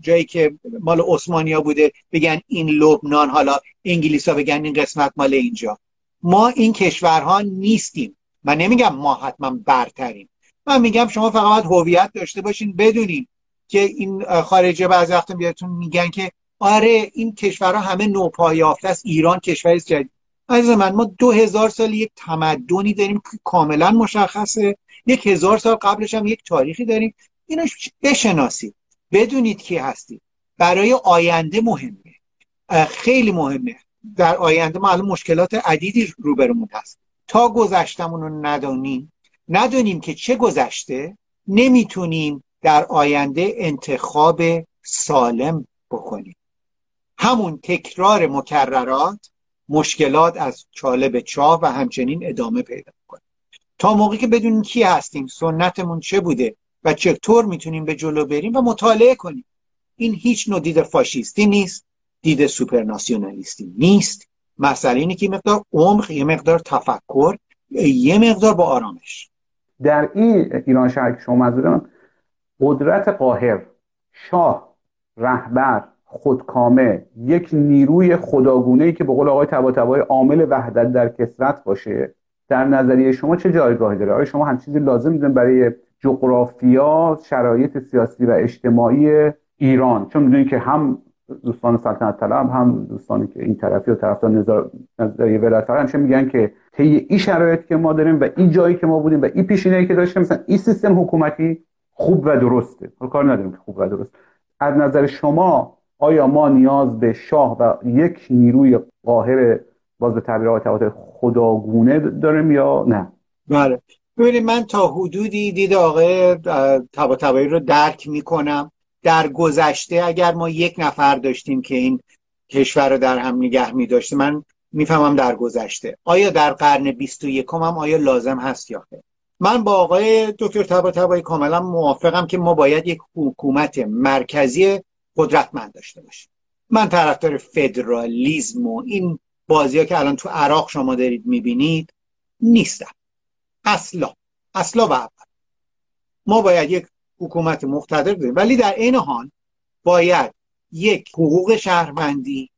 جایی که مال عثمانیا بوده بگن این لبنان حالا انگلیس ها بگن این قسمت مال اینجا. ما این کشورها نیستیم. من نمیگم ما حتما برتریم. من میگم شما فقط هویت داشته باشین بدونین که این خارجه بعضی وقتا میگن که آره این کشورها همه نوپای یافته است. ایران کشوری جدید عزیز من ما دو هزار سال یک تمدنی داریم که کاملا مشخصه. یک هزار سال قبلش هم یک تاریخی داریم. اینو بشناسید. بدونید کی هستید. برای آینده مهمه. خیلی مهمه. در آینده ما الان مشکلات عدیدی روبرمون هست تا گذشتمون رو ندانیم ندونیم که چه گذشته نمی‌تونیم در آینده انتخاب سالم بکنیم. همون تکرار مکررات مشکلات از چاله به چاه و همچنین ادامه پیدا کنیم تا موقعی که بدونیم کی هستیم سنتمون چه بوده و چطور می‌تونیم به جلو بریم و مطالعه کنیم. این هیچ نوع دید فاشیستی نیست دید سوپرناسیونالیستی نیست. مسئله اینه که مقدار عمق یه مقدار تفکر یه مقدار با آرامش. در این ایران شهر که شما قدرت قاهر شاه رهبر خودکامه یک نیروی خداگونه ای که به قول آقای طباطبایی عامل وحدت در کسرت باشه. در نظریه شما چه جایگاهی داره؟ آیا شما هم چیزی لازم می‌دونید برای جغرافیا شرایط سیاسی و اجتماعی ایران؟ چون می‌دونید که هم دوستان سلطنت طلب هم دوستانی که این طرفی و طرفدار نظریه ولایت همیشه میگن که طی این شرایط که ما داریم و این جایی که ما بودیم و این پیشینه‌ای که داشتیم مثلا این سیستم حکومتی خوب و درسته. کار نداریم که خوب و درست. از نظر شما آیا ما نیاز به شاه و یک نیروی قاهر باز به تعبیر آقای خداگونه داریم یا نه؟ بله. ببینید من تا حدودی دید آقای تبا رو درک می‌کنم. در گذشته اگر ما یک نفر داشتیم که این کشور رو در هم نگه می داشته من می‌فهمم در گذشته. آیا در قرن 21 هم آیا لازم هست یا خیر من با آقای دکتر تبا تبایی کاملا موافقم که ما باید یک حکومت مرکزی قدرتمند داشته باشیم. من طرفدار فدرالیزم و این بازی ها که الان تو عراق شما دارید می‌بینید نیستم. اصلا. اصلا و اول ما باید یک حکومت مقتدر داریم ولی در این حال باید یک حقوق شهروندی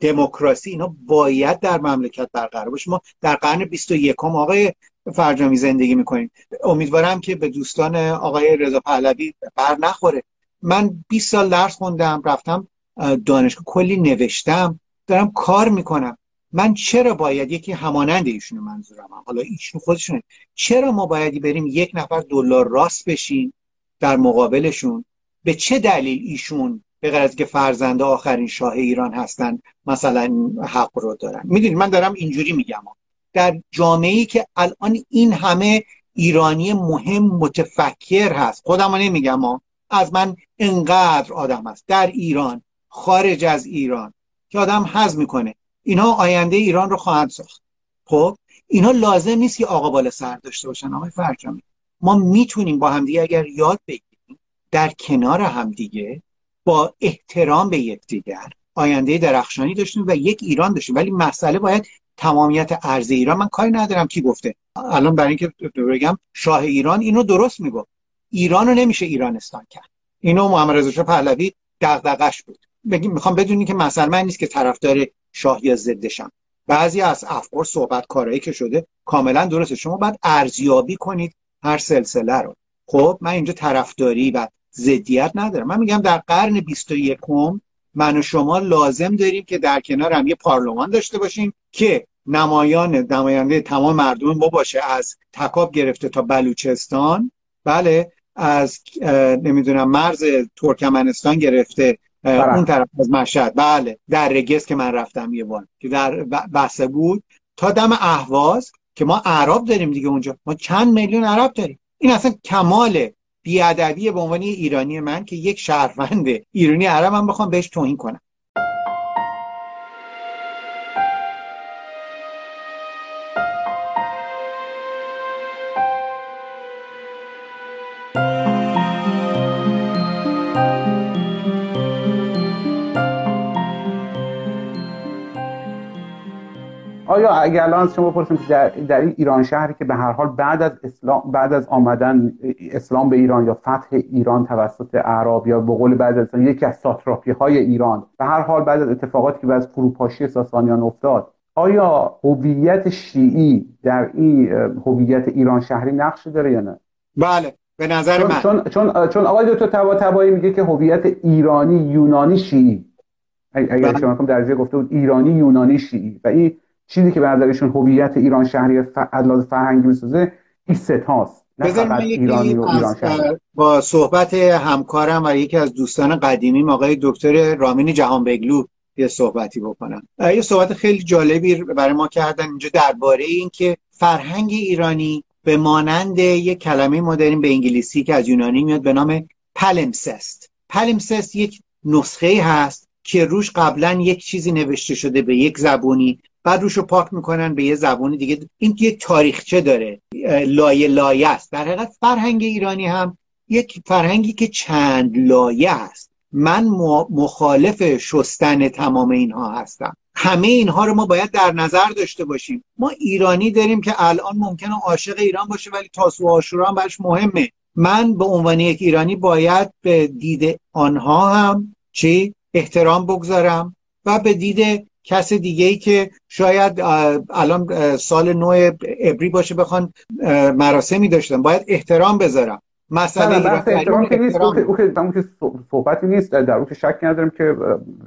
دموکراسی اینا باید در مملکت برقرار باشه. ما در قرن 21 آقای فرجامی زندگی می‌کنیم. امیدوارم که به دوستان آقای رضا پهلوی بر نخوره. من 20 سال درس خوندم رفتم دانشگاه کلی نوشتم دارم کار می‌کنم. من چرا باید یکی همانند ایشون منظورم حالا ایشون خودشونه. چرا ما بایدی بریم یک نفر دلار راست بشیم در مقابلشون؟ به چه دلیل ایشون به غیر از که فرزنده آخرین شاه ایران هستن مثلا حق رو دارن؟ می‌دونید من دارم اینجوری میگم. در جامعه ای که الان این همه ایرانی مهم متفکر هست خودم نمیگم. ما از من انقدر آدم هست در ایران خارج از ایران که آدم حز می‌کنه. اینها آینده ایران رو خواهند ساخت. خب اینها لازم نیست که آقا بالا سر داشته باشن. آقای فرجامی ما می‌تونیم با همدیگه اگر یاد بگیریم در کنار همدیگه با احترام به یکدیگر آینده درخشانی داشتیم و یک ایران داشتیم. ولی مسئله باید تمامیت ارز ایران. من کاری ندارم کی گفته. الان برای اینکه بگم شاه ایران اینو درست می‌گفت. ایران رو نمیشه ایرانستان کرد. اینو محمد رضا شاه پهلوی دغدغش بود. بگیم می‌خوام بدونی که مثلا من نیست که طرفدار شاه یا ضدشم بعضی از افکار صحبت کارایی که شده کاملا درسته. شما باید ارزیابی کنید هر سلسله رو. خب من اینجا طرفداری و ضدیت ندارم. من میگم در قرن 21 من و شما لازم داریم که در کنار هم یه پارلمان داشته باشیم که نمایان نماینده تمام مردم ما باشه از تکاب گرفته تا بلوچستان. بله از نمی‌دونم مرز ترکمنستان گرفته بله. اون طرف از مشهد. بله در رگس که من رفتم یه بار که در بسه بود. تا دم اهواز که ما عرب داریم دیگه اونجا. ما چند میلیون عرب داریم. این اصلا کمال بیادبی به عنوان ایرانی من که یک شهروند ایرانی عرب هم بخوام بهش توهین کنم. آیا اگر الان شما بپرسیم که در, در این ایران شهری که به هر حال بعد از اسلام بعد از آمدن اسلام به ایران یا فتح ایران توسط اعراب یا به قول بعد از یکی از ساتراپی های ایران به هر حال بعد از اتفاقاتی که بعد از فروپاشی ساسانیان افتاد آیا هویت شیعی در این هویت ایران شهری نقشی داره یا نه؟ بله به نظر چون من. چون چون, چون آقای دکتر تبا تبایی میگه که هویت ایرانی یونانی شیعی. اگر بله. شما درجه گفته بود ایرانی یونانی شیعی. و این چیزی که به نظرشون هویت ایران شهری ف... از فرهنگی می‌سازه این ستاست نه فقط ایرانی و ایران شهری. با صحبت همکارم و یکی از دوستان قدیمی آقای دکتر رامین جهانبگلو یه صحبتی بکنم. یه صحبت خیلی جالبی برای ما کردن اینجا درباره این که فرهنگ ایرانی به مانند یک کلمه ما داریم به انگلیسی که از یونانی میاد به نام پلمسست پلمسست یک نسخه هست که روش قبلا یک چیزی نوشته شده به یک زبونی بعد روش رو پاک می‌کنن به یه زبون دیگه. این یک تاریخچه داره. لایه لایه است. در حقیقت فرهنگ ایرانی هم یک فرهنگی که چند لایه است. من مخالف شستن تمام اینها هستم. همه اینها رو ما باید در نظر داشته باشیم. ما ایرانی داریم که الان ممکنه عاشق ایران باشه ولی تاسو آشورا هم برش مهمه. من به عنوان یک ایرانی باید به دید آنها هم چی؟ احترام بگذارم و به دید کس دیگه ای که شاید الان سال نو ابری باشه بخوان مراسمی داشتن. باید احترام بذارم. مسئله احترام که نیست. اون که صحبتی نیست. در اون که شک ندارم که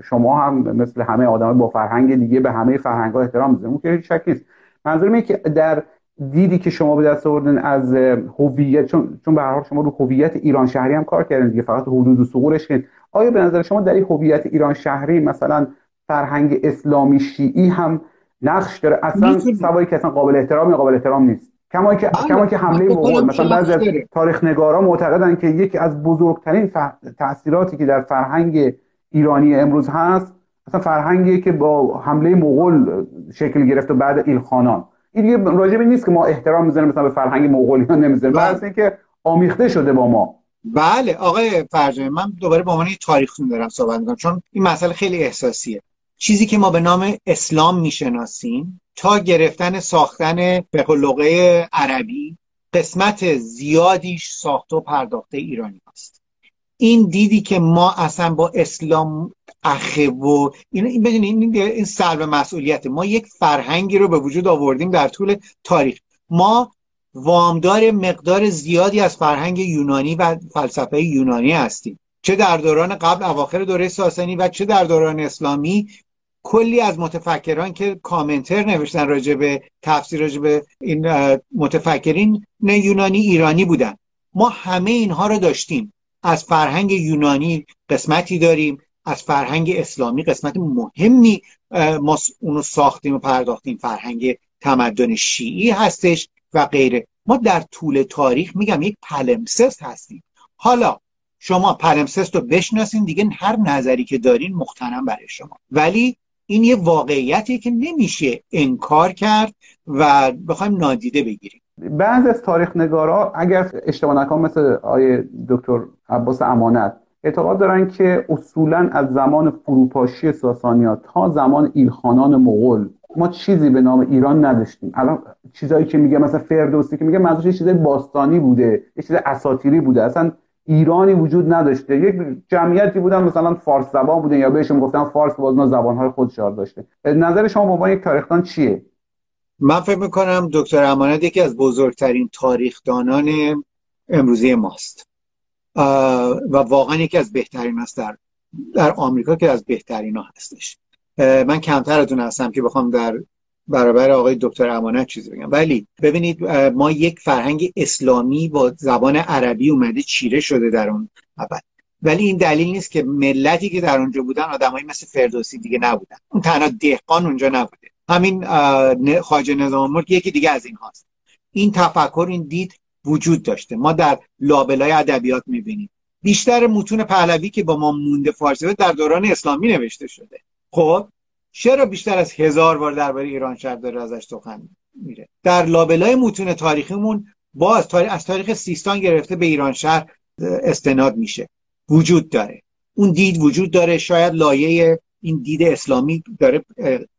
شما هم مثل همه آدم با فرهنگ دیگه به همه فرهنگ ها احترام می‌ذارم اون که شک نیست. منظورم اینه که در دیدی که شما به دست آوردن از هویت چون چون به هر حال شما رو هویت ایران شهری هم کار کردین دیگه. فقط حدود و سقورش آیا به نظر شما در این هویت ایران شهری مثلا فرهنگ اسلامی شیعی هم نقش داره. اصلا سوایی که اصلا قابل احترام یا قابل احترام نیست. کما که بله. کما که حمله مغول مثلا بعضی از تاریخ نگارا معتقدن که یکی از بزرگترین ف... تاثیراتی که در فرهنگ ایرانی امروز هست مثلا فرهنگی که با حمله مغول شکل گرفت و بعد ایلخانان. این دیگه راجبی نیست که ما احترام می‌زنیم مثلا به فرهنگ مغولیان نمی‌ذاریم. بله. اینکه آمیخته شده با ما. بله آقای فرجانی من دوباره به عنوان تاریخ دارم صحبت می‌کنم چون این مسئله خیلی احساسیه. چیزی که ما به نام اسلام می‌شناسیم تا گرفتن ساختن به لغه عربی قسمت زیادیش ساخت و پرداخته ایرانی است. این دیدی که ما اصلا با اسلام اخه و این این این, این سلب مسئولیت ما یک فرهنگی رو به وجود آوردیم در طول تاریخ. ما وامدار مقدار زیادی از فرهنگ یونانی و فلسفه یونانی هستیم. چه در دوران قبل اواخر دوره ساسانی و چه در دوران اسلامی کلی از متفکران که کامنتر نوشتن راجع به تفسیر راجع به این متفکرین نه یونانی ایرانی بودن. ما همه اینها رو داشتیم. از فرهنگ یونانی قسمتی داریم از فرهنگ اسلامی قسمت مهمی ما اونو ساختیم و پرداختیم. فرهنگ تمدن شیعی هستش و غیره. ما در طول تاریخ میگم یک پلمسست هستیم. حالا شما پلمسست رو بشناسین دیگه هر نظری که دارین مختنم برای شما. ولی این یه واقعیتی که نمیشه انکار کرد و بخوایم نادیده بگیریم. بعض از تاریخ نگارا اگر اشتباه نکنم مثل آیه دکتر عباس امانت اعتقاد دارن که اصولا از زمان فروپاشی ساسانیا تا زمان ایلخانان مغول. ما چیزی به نام ایران نداشتیم. الان چیزایی که میگه مثلا فردوسی که میگه منظورش چیزای باستانی بوده یه چیز اساطیری بوده. اصلا ایرانی وجود نداشته. یک جمعیتی بودن مثلا فارس زبان بودن یا بهشون گفتن فارس باز زبانهای خودش داشته. نظر شما عنوان یک تاریخدان چیه؟ من فکر می‌کنم دکتر امانت یکی از بزرگترین تاریخدانان امروزی ماست. و واقعا یکی از بهترین است در در آمریکا که از بهترین ها هستش من کمتر از اون هستم که بخوام در برابر آقای دکتر امانت چیزی بگم. ولی ببینید ما یک فرهنگ اسلامی با زبان عربی اومده چیره شده در اون اول. ولی این دلیل نیست که ملتی که در اونجا بودن آدمایی مثل فردوسی دیگه نبودن. اون تنها دهقان اونجا نبوده. همین خواجه نظام ملک یکی دیگه از این هاست. این تفکر این دید وجود داشته. ما در لابلای ادبیات می‌بینیم. بیشتر متون پهلوی که با ما مونده فارسی در دوران اسلامی نوشته شده. خب چرا بیشتر از هزار بار درباره ایران شهر داره ازش سخن میره در لابلای متون تاریخیمون باز تاریخ از تاریخ سیستان گرفته به ایران شهر استناد میشه. وجود داره. اون دید وجود داره. شاید لایه این دید اسلامی داره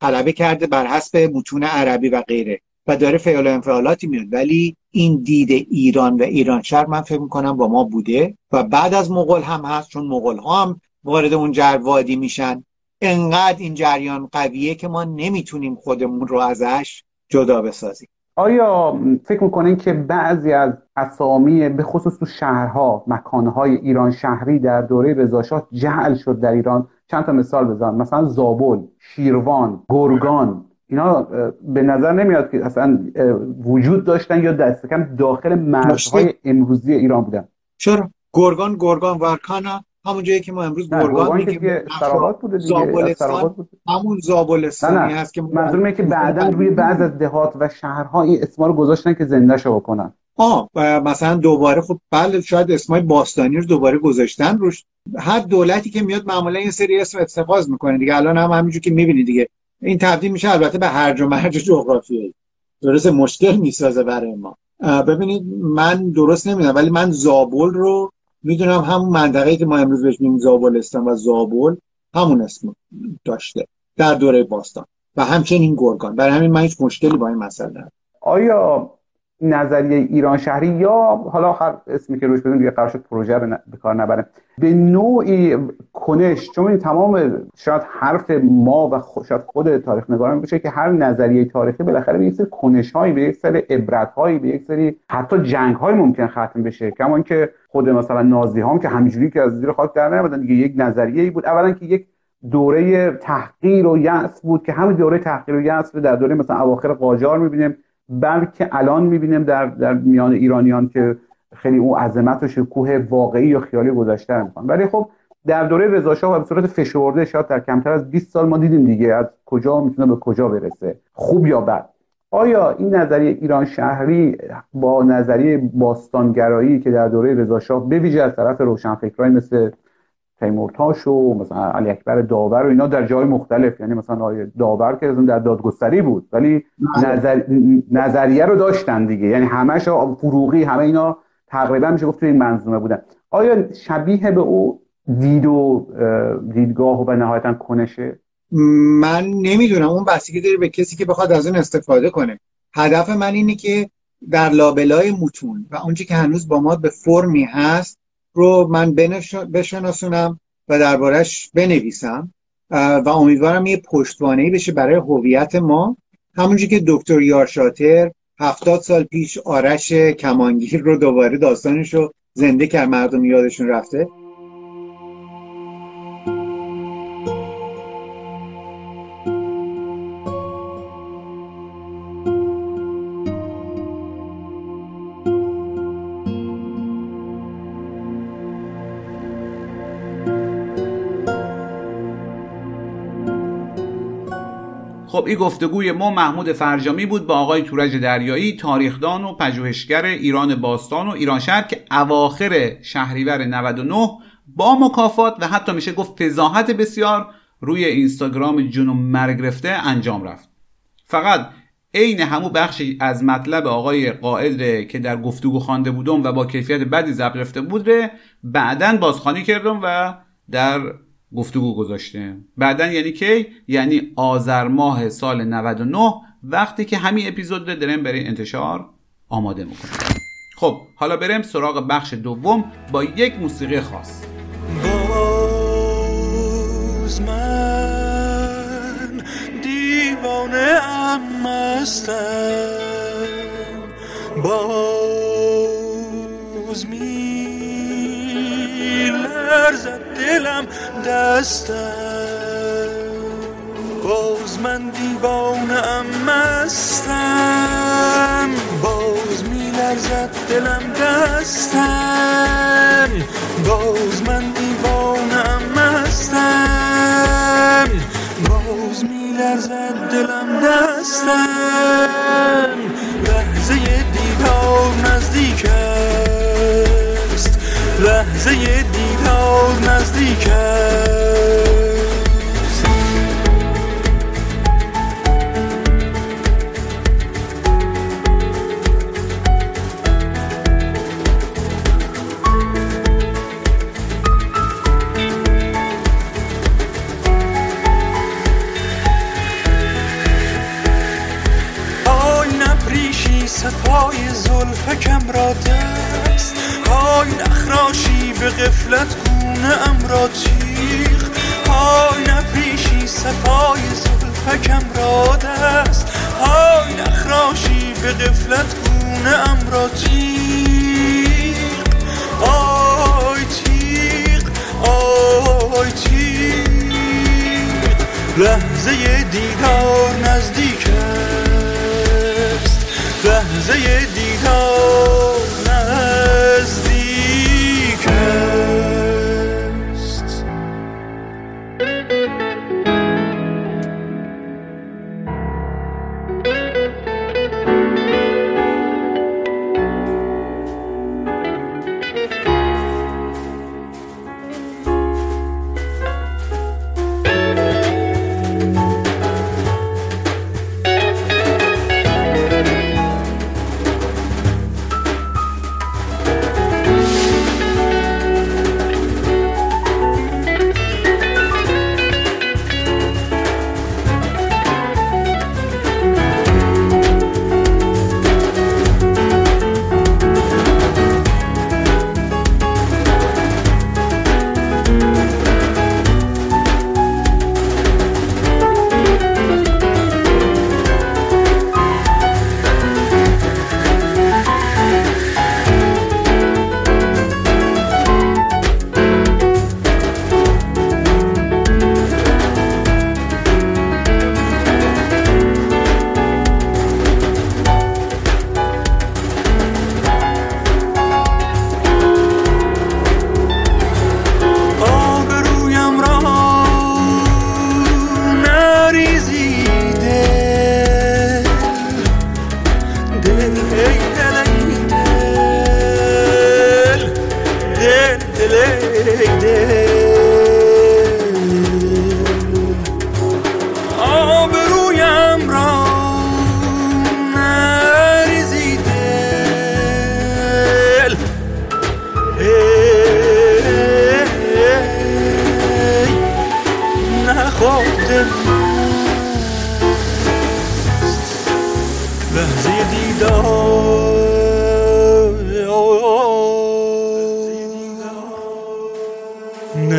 غلبه کرده بر حسب متون عربی و غیره و داره فعال و انفعالاتی میاد ولی این دید ایران و ایران شهر من فکر می‌کنم با ما بوده و بعد از مغول هم هست چون مغول ها هم وارد اون جروادی میشن. انقدر این جریان قویه که ما نمی‌تونیم خودمون رو ازش جدا بسازیم. آیا فکر می‌کنین که بعضی از اسامی به خصوص تو شهرها مکانهای ایران شهری در دوره رضاشاه جعل شد در ایران؟ چند تا مثال بزن. مثلا زابل شیروان گرگان. اینا به نظر نمیاد که اصلا وجود داشتن یا دست کم داخل مرزهای امروزی ایران بودن. چرا؟ گرگان گرگان ورکانا. همون جایی که ما امروز گرگان میگیم بوده زابلستان همون زابلستانی هست که منظور که بعدا روی بعض از دهات و شهرها این اسما رو گذاشتن که زنده شو بکنن. آه مثلا دوباره خب بله شاید اسمای باستانی رو دوباره گذاشتن روش. هر دولتی که میاد معمولا این سری اسم اتخاذ می‌کنه دیگه. الان هم همینجور که می‌بینید دیگه. این تبدیل میشه البته به هرج و مرج جغرافیایی. درست مشکل می‌سازه برای ما. ببینید من درست نمی‌دونم ولی من زابل رو می‌دونم همون منطقه که ما امروز بهش میگیم زابلستان و زابل همون اسم داشته در دوره باستان و همچنین گرگان. برای همین من هیچ مشکلی با این مسئله ندارم. آیا نظریه ایران شهری یا حالا هر اسمی که روش بدیم دیگه قرار شد پروژه رو به کار نبره. به نوعی کنش چون این تمام شاید حرف ما و شاید خود تاریخ نگاران بشه که هر نظریه تاریخی بالاخره به یک سری کنش هایی به یک سری عبرت هایی به یک سری حتی جنگ های ممکن ختم بشه. کما که خود مثلا نازی هم که همینجوری که از زیر خاک در نیومدن دیگه یک نظریه ای بود. اولا که یک دوره تحقیر و یأس بود که همین دوره تحقیر و یأس رو در دوره مثلا اواخر قاجار می‌بینیم. بلکه الان می‌بینیم در, در میان ایرانیان که خیلی اون عظمت و شکوه واقعی یا خیالی گذاشته می‌کنن ولی خب در دوره رضا و به صورت فشرده شاید در کمتر از 20 سال ما دیدیم دیگه از کجا می‌تونه به کجا برسه خوب یا بد. آیا این نظریه ایران شهری با نظریه باستانگرایی که در دوره رضا شاه به ویژه از طرف روشنفکرای مثل تیمورتاش و مثلا علی اکبر داور و اینا در جای مختلف. یعنی مثلا آیه داور که در دادگستری بود ولی بله. نظر... نظریه رو داشتن دیگه. یعنی همش فروغی همه اینا تقریبا میشه گفت توی این منظومه بودن. آیا شبیه به او دید و دیدگاه و نهایتا کنشه من نمی‌دونم. اون بستگی داره به کسی که بخواد از اون استفاده کنه. هدف من اینه که در لابلای متون و اونچه که هنوز با ما به فرمی هست رو من بشناسونم و دربارش بنویسم و امیدوارم یه پشتوانه بشه برای هویت ما. همونجور که دکتر یارشاتر هفتاد سال پیش آرش کمانگیر رو دوباره داستانش رو زنده کرد مردم یادشون رفته. خب این گفتگوی ما محمود فرجامی بود با آقای تورج دریایی تاریخدان و پژوهشگر ایران باستان و ایران شهر که اواخر شهریور 99 با مکافات و حتی میشه گفت فضاحت بسیار روی اینستاگرام جنوب مرگرفته انجام رفت. فقط عین همو بخشی از مطلب آقای قائد که در گفتگو خوانده بودم و با کیفیت بدی ضبط رفته بود بعدا بازخوانی کردم و در گفتگو گذاشته. بعدا یعنی کی؟ یعنی آذر ماه سال 99 وقتی که همین اپیزود رو داریم برای انتشار آماده می‌کنیم. خب حالا بریم سراغ بخش دوم با یک موسیقی خاص. باز من لرزد دلم دستم. باز من دیوانه مستم. باز می لرزد دلم دستم. باز من دیوانه مستم. باز می لرزد دلم دستم. لحظه دیدار است لحظه دیدار نزدیک است. های نپریشی صفای زلفکم را دست های نخراشی به غفلت گونه ام را تیغ های نپریشی صفای زلفکم را دست. های نخراشی به غفلت گونه ام را تیغ آی تیغ آی تیغ لحظه دیدار نزدیک است. لحظه دیدار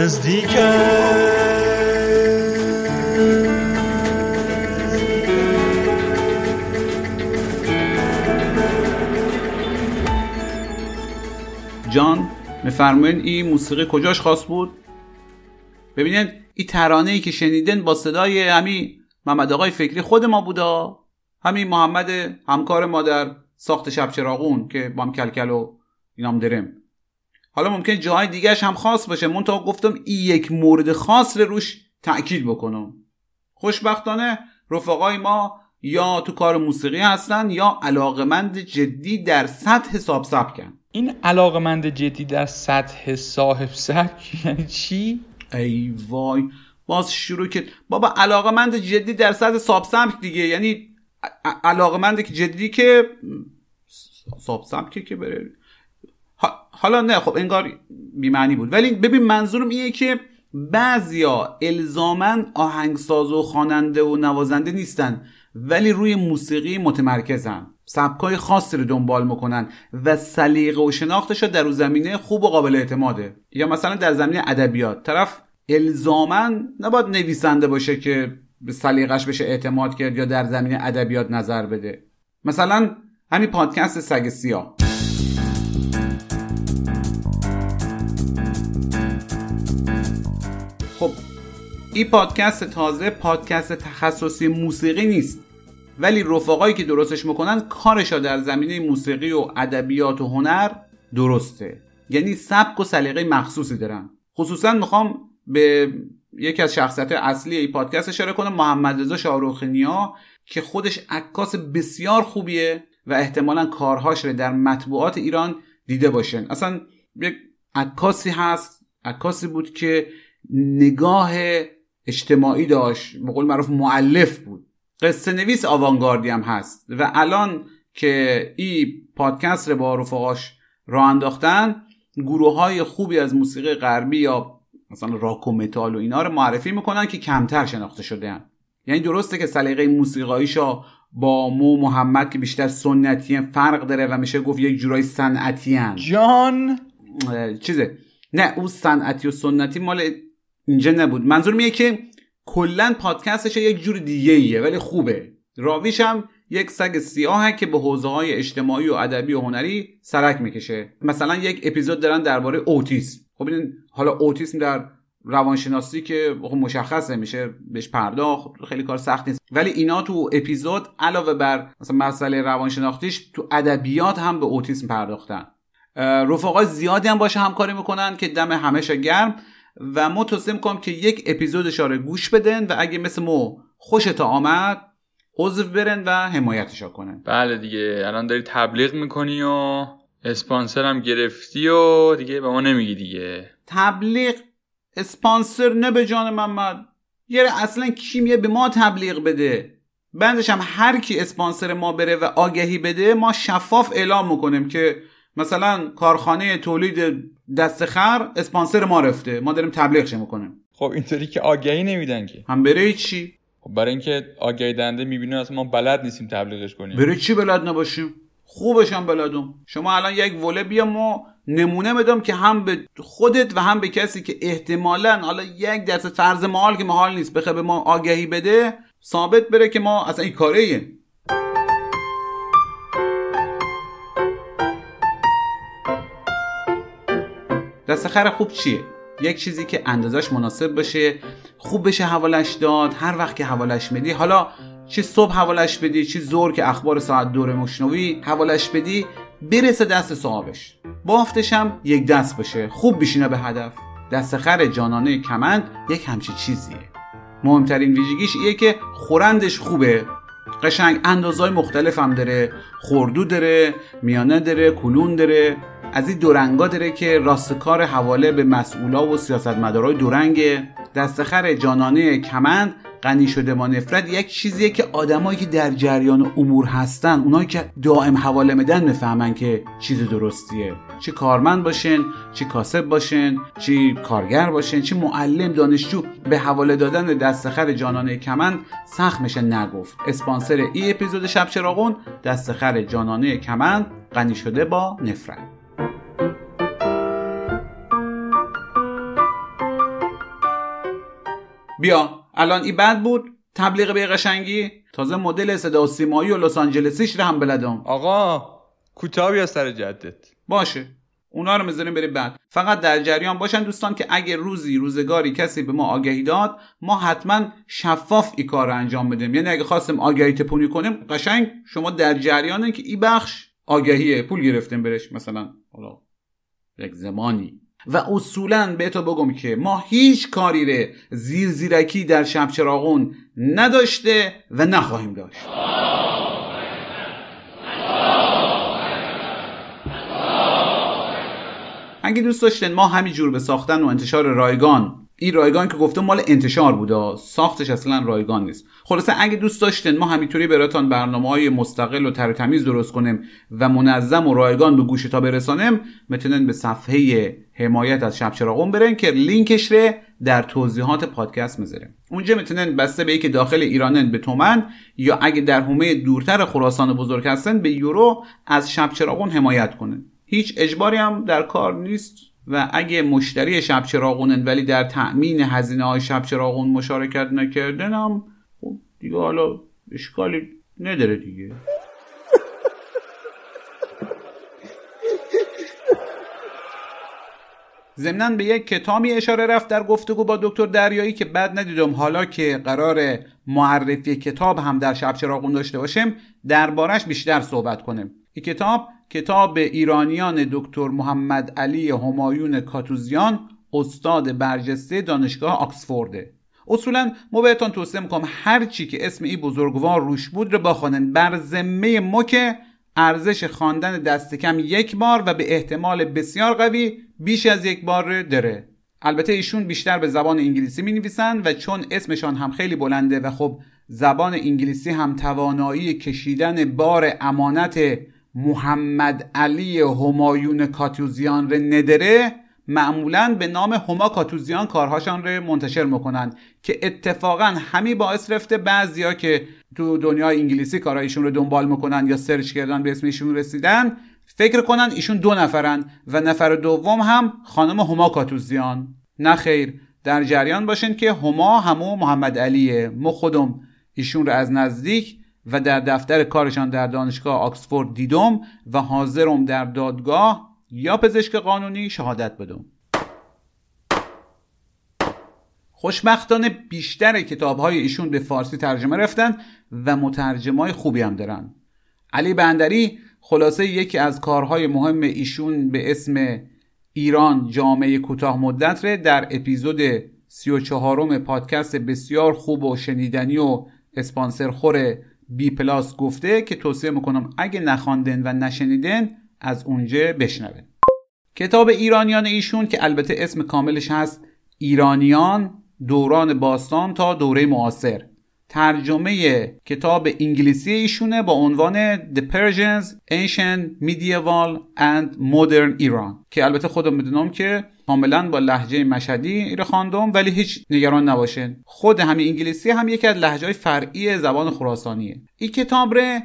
نزدیک جان میفرمایین این موسیقی کجاش خاص بود؟ ببینید این ترانه ای که شنیدن با صدای همین محمد آقای فکری خود ما بودا. همین محمد همکار ما در ساخت شب چراغون که با هم کلکل و اینام درم. حالا ممکن جاهای دیگهش هم خاص باشه. من تا گفتم این یک مورد خاص رو روش تاکید بکنم. خوشبختانه رفقای ما یا تو کار موسیقی هستن یا علاقمند جدی در سطح حساب سبکن این علاقمند جدی در سطح صاحب سبک یعنی چی؟ ای وای. باز شروع کرد. بابا علاقمند جدی در سطح ساب سبک دیگه. یعنی علاقمند که جدی که ساب سبکی که بره. حالا نه خب انگار بیمعنی بود. ولی ببین منظورم اینه که بعضیا الزامن آهنگساز و خواننده و نوازنده نیستن ولی روی موسیقی متمرکزن. سبکای خاصی رو دنبال می‌کنن و سلیقه و شناختش در اون زمینه خوب و قابل اعتماده. یا مثلا در زمینه ادبیات. طرف الزامن نباید نویسنده باشه که به سلیقش بشه اعتماد کرد یا در زمینه ادبیات نظر بده. مثلا همین پادکست سگ سیاه. خب این پادکست تازه پادکست تخصصی موسیقی نیست. ولی رفقایی که درستش می‌کنن کارشا در زمینه موسیقی و ادبیات و هنر درسته. یعنی سبک و سلیقه مخصوصی دارن. خصوصا می‌خوام به یکی از شخصیت اصلی این پادکست اشاره کنم محمد رضا شاروخنیا که خودش عکاس بسیار خوبیه و احتمالا کارهاش رو در مطبوعات ایران دیده باشن. اصلا یک عکاسی هست عکاسی بود که نگاه اجتماعی داشت به قول معروف معلف بود. قصه نویس آوانگاردی هم هست. و الان که این پادکست رو با رفقاش راه انداختن گروه های خوبی از موسیقی غربی یا مثلا راک و متال و اینا رو معرفی می‌کنن که کمتر شناخته شده هم. یعنی درسته که سلیقه موسیقاییشا با مو محمد که بیشتر سنتی فرق داره و میشه گفت یک جورای صنعتی جان! چیزه. نه اون صنعتی و سنتی مال اینجا نبود. منظور میگه که کلا پادکستش یک جور دیگه ایه ولی خوبه. راویش هم یک سگ سیاهه که به حوزه های اجتماعی و ادبی و هنری سرک می‌کشه. مثلا یک اپیزود دارن درباره اوتیسم. خب این حالا اوتیسم در روانشناسی که خب مشخصه میشه بهش پرداخت خیلی کار سخت نیست. ولی اینا تو اپیزود علاوه بر مثلا مسئله روانشناختیش تو ادبیات هم به اوتیسم پرداختن. رفقای زیادی هم باشه همکاری می‌کنن که دم همش گرم. و ما توصیه می‌کنم که یک اپیزودش رو گوش بدن و اگه مثل ما خوشت آمد عضو برن و حمایتش کنن. بله دیگه الان داری تبلیغ می‌کنی و اسپانسر هم گرفتی و دیگه به ما نمیگی دیگه. تبلیغ اسپانسر نه به جان محمد. یه اصلا کی میه به ما تبلیغ بده. بندش هم هر کی اسپانسر ما بره و آگهی بده ما شفاف اعلام می‌کنیم که مثلا کارخانه تولید دست خر اسپانسر ما رفته. ما داریم تبلیغش می‌کنیم؟ خب اینطوری که آگهی نمیدن که. هم بره چی. خب برای اینکه آگهی دنده می‌بینه اصلا ما بلد نیستیم تبلیغش کنیم. بره چی بلد نباشیم؟ خوبش هم بلدم. شما الان یک وله بیا ما نمونه بدم که هم به خودت و هم به کسی که احتمالا حالا یک درصد فرض محال که محال نیست بخواه به ما آگهی بده ثابت بره که ما اصلا این کاره دست خر خوب چیه؟ یک چیزی که اندازش مناسب باشه خوب بشه حوالش داد هر وقت که حوالش میدی حالا چه صبح حوالش بدی چه زور که اخبار ساعت دور مشنوی حوالش بدی برسه دست صاحبش. بافتش هم یک دست باشه. خوب بشینه به هدف. دست خر جانانه کمند یک همچی چیزیه. مهمترین ویژگیش ایه که خورندش خوبه. قشنگ اندازهای مختلف هم داره. خوردو داره میانه داره کلون داره. از این دورنگا داره که راستکار حواله به مسئولا و سیاستمدارای دورنگ دستخر جانانه کمند غنی شده با نفرت یک چیزیه که آدمایی که در جریان امور هستن اونایی که دائم حواله میدن می‌فهمن که چیز درستیه. چه کارمند باشن چه کاسب باشن چه کارگر باشن چه معلم دانشجو. به حواله دادن دستخر جانانه کمند سخت میشه نگفت. اسپانسر ای اپیزود شب چراغون دستخر جانانه کمند غنی شده با نفرت. بیا الان این بد بود تبلیغ به قشنگی. تازه مدل صدا و سیمایی و لس آنجلسیش رو هم بلدم. آقا کوتاه بیا سر جدت. باشه. اونا رو می‌ذاریم بریم بعد. فقط در جریان باشن دوستان که اگه روزی روزگاری کسی به ما آگهی داد ما حتما شفاف ای کار رو انجام بدیم. یعنی اگه خواستیم آگهی تپونی کنیم قشنگ شما در جریانه که ای بخش آگهیه. پول گرفتیم برش مثلا. حالا یک زمانی. و اصولا به تو بگم که ما هیچ کاری ره زیر زیرکی در شب چراغون نداشته و نخواهیم داشت. اگه دوست داشتن ما همینجور به ساختن و انتشار رایگان این رایگان که گفتم مال انتشار بوده ساختش اصلا رایگان نیست. خلاصه اگه دوست داشتن ما همینطوری براتون برنامه های مستقل و تر تمیز درست کنیم و منظم و رایگان به گوش تا برسانیم می‌تونن به صفحه حمایت از شب چراغون برن که لینکش رو در توضیحات پادکست می‌ذارم اونجا می‌تونن بسته به که داخل ایرانن به تومن یا اگه در حومه دورتر خراسان بزرگ هستن به یورو از شب چراغون حمایت کنن هیچ اجباری هم در کار نیست. و اگه مشتری شب چراغونن ولی در تأمین هزینه های شب چراغون مشارکت نکردن هم خب دیگه حالا اشکالی نداره دیگه. ضمنا به یک کتابی اشاره رفت در گفتگو با دکتر دریایی که بعد ندیدم حالا که قرار معرفی کتاب هم در شب چراغون داشته باشیم دربارش بیشتر صحبت کنیم. این کتاب کتاب ایرانیان دکتر محمد علی همایون کاتوزیان استاد برجسته دانشگاه آکسفورده. اصولا ما بهتان توصیه می‌کنم هر چی که اسم این بزرگوار روش بود رو بخوانن بر ذمه ما که ارزش خواندن دست کم یک بار و به احتمال بسیار قوی بیش از یک بار داره. البته ایشون بیشتر به زبان انگلیسی می نویسن و چون اسمشان هم خیلی بلنده و خب زبان انگلیسی هم توانایی کشیدن بار امانت محمد علی همایون کاتوزیان رو ندره معمولا به نام هما کاتوزیان کارهاشان رو منتشر می‌کنن که اتفاقا همین باعث رفته بعضیا که تو دنیای انگلیسی کارهایشون رو دنبال می‌کنن یا سرچ کردن به اسم ایشون رسیدن فکر کنن ایشون دو نفرن و نفر دوم هم خانم هما کاتوزیان. نه خیر در جریان باشین که هما همو محمد علیه. ما خودم ایشون رو از نزدیک و در دفتر کارشان در دانشگاه آکسفورد دیدم و حاضرم در دادگاه یا پزشک قانونی شهادت بدم. خوشبختانه بیشتر کتاب های ایشون به فارسی ترجمه رفتن و مترجمه های خوبی هم دارن. علی بندری خلاصه یکی از کارهای مهم ایشون به اسم ایران جامعه کوتاه مدت ره در اپیزود 34 پادکست بسیار خوب و شنیدنی و اسپانسر خور بی پلاس گفته که توصیه می‌کنم اگه نخواندن و نشنیدن از اونجا بشنوین کتاب ایرانیان ایشون که البته اسم کاملش هست ایرانیان دوران باستان تا دوره معاصر. ترجمه کتاب انگلیسی ایشونه با عنوان The Persians Ancient Medieval and Modern Iran. که البته خودم می‌دونم که کاملا با لحجه مشهدی ایره خواندم ولی هیچ نگران نباشین خود همین انگلیسی هم یکی از لحجه های فرعی زبان خراسانیه. این کتاب ره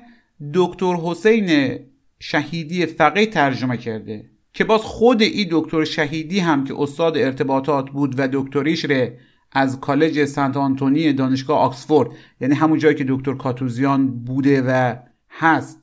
دکتر حسین شهیدی فقیه ترجمه کرده که باز خود این دکتر شهیدی هم که استاد ارتباطات بود و دکتریش ره از کالج سنت آنتونی دانشگاه آکسفورد یعنی همون جایی که دکتر کاتوزیان بوده و هست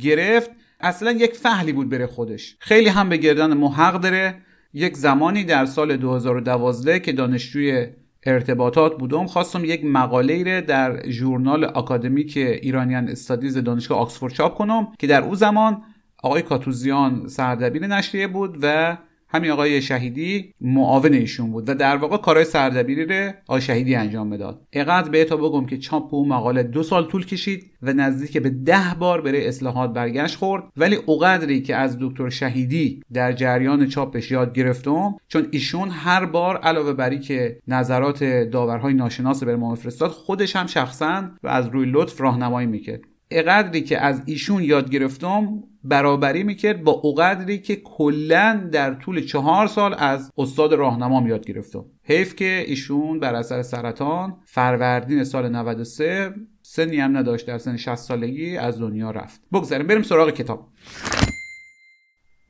گرفت. اصلا یک فهلی بود بره خودش. خیلی هم به گردن محق داره. یک زمانی در سال 2012 که دانشجوی ارتباطات بودم خواستم یک مقاله در ژورنال اکادمیک ایرانیان استادیز دانشگاه آکسفورد چاپ کنم که در او زمان آقای کاتوزیان سردبیر نشریه بود و همین آقای شهیدی معاون ایشون بود و در واقع کارهای سردبیری رو آقای شهیدی انجام می‌داد اقدر به تا بگم که چاپ اون مقاله دو سال طول کشید و نزدیک به ده بار برای اصلاحات برگشت خورد. ولی اوقدری که از دکتر شهیدی در جریان چاپش یاد گرفتم چون ایشون هر بار علاوه بری که نظرات داورهای ناشناس به ما خودش هم شخصا و از روی لطف راهنمایی می‌کرد. اقدری که از ایشون یاد گرفتم برابری می‌کرد با اوقدری که کلا در طول چهار سال از استاد راهنمام یاد گرفتم. حیف که ایشون بر اثر سرطان فروردین سال 93 سنی هم نداشت در سن 60 سالگی از دنیا رفت. بگذاریم بریم سراغ کتاب.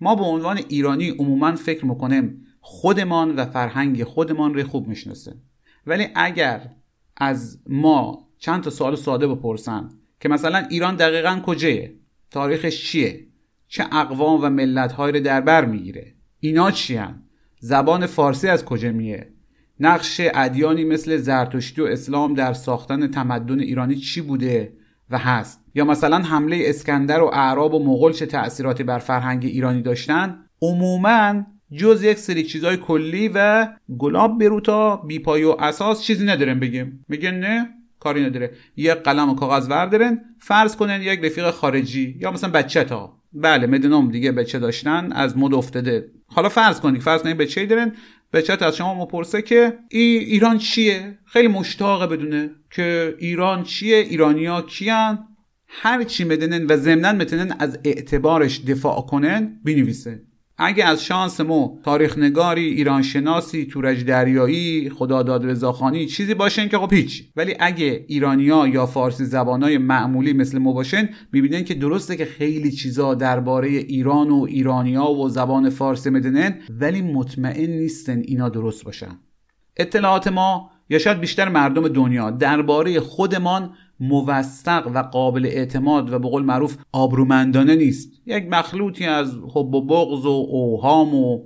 ما به عنوان ایرانی عموما فکر می‌کنیم خودمان و فرهنگ خودمان رو خوب می‌شناسیم ولی اگر از ما چند تا سوال ساده بپرسن که مثلا ایران دقیقا کجایه تاریخش چیه؟ چه اقوام و ملتهایی رو در بر می‌گیره؟ اینا چی هم؟ زبان فارسی از کجا میه؟ نقش ادیانی مثل زرتشتی و اسلام در ساختن تمدن ایرانی چی بوده و هست؟ یا مثلا حمله اسکندر و اعراب و مغول چه تأثیراتی بر فرهنگ ایرانی داشتن؟ عموما جز یک سری چیزای کلی و گلاب بروتا بی پای و اساس چیزی ندارن بگیم میگن نه؟ کاری نداره. یک قلم و کاغذ وردارن فرض کنن یک رفیق خارجی یا مثلا بچه تا. بله مدنوم دیگه بچه داشتن از مد افتاده. حالا فرض کنید فرض کنید بچه دارن بچه از شما مپرسه که ای ایران چیه؟ خیلی مشتاقه بدونه که ایران چیه ایرانیا کیان. هر چی بدنن و ضمنا بتونن از اعتبارش دفاع کنن بنویسه. اگه از شانس ما تاریخ نگاری ایران شناسی تورج دریایی خداداد رضاخانی چیزی باشن که خب هیچ. ولی اگه ایرانیا یا فارسی زبانای معمولی مثل ما باشن می‌بینن که درسته که خیلی چیزا درباره ایران و ایرانیا و زبان فارسی می‌دونن ولی مطمئن نیستن اینا درست باشن. اطلاعات ما یا شاید بیشتر مردم دنیا درباره خودمان موثق و قابل اعتماد و به قول معروف آبرومندانه نیست. یک مخلوطی از حب و بغض و اوهام و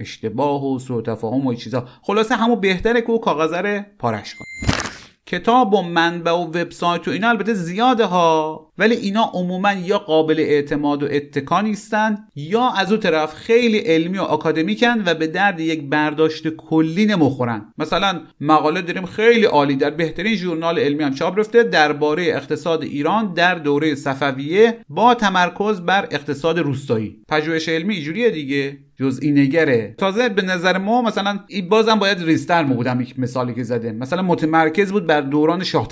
اشتباه و سوء تفاهم و چیزا. خلاصه همو بهتره که او کاغذ پارش کنه. کتاب و منبع و وبسایت و اینا البته زیاده ها. ولی اینا عموما یا قابل اعتماد و اتکا نیستن یا از اون طرف خیلی علمی و آکادمیکن و به درد یک برداشت کلی نمی‌خورن. مثلا مقاله داریم خیلی عالی در بهترین ژورنال علمی هم چاپ رفته درباره اقتصاد ایران در دوره صفویه با تمرکز بر اقتصاد روستایی. پژوهش علمی اینجوریه دیگه جزئی نگره. تازه به نظر ما مثلا بازم باید ریستر بودم یک مثالی که زده مثلا متمرکز بود بر دوران شاه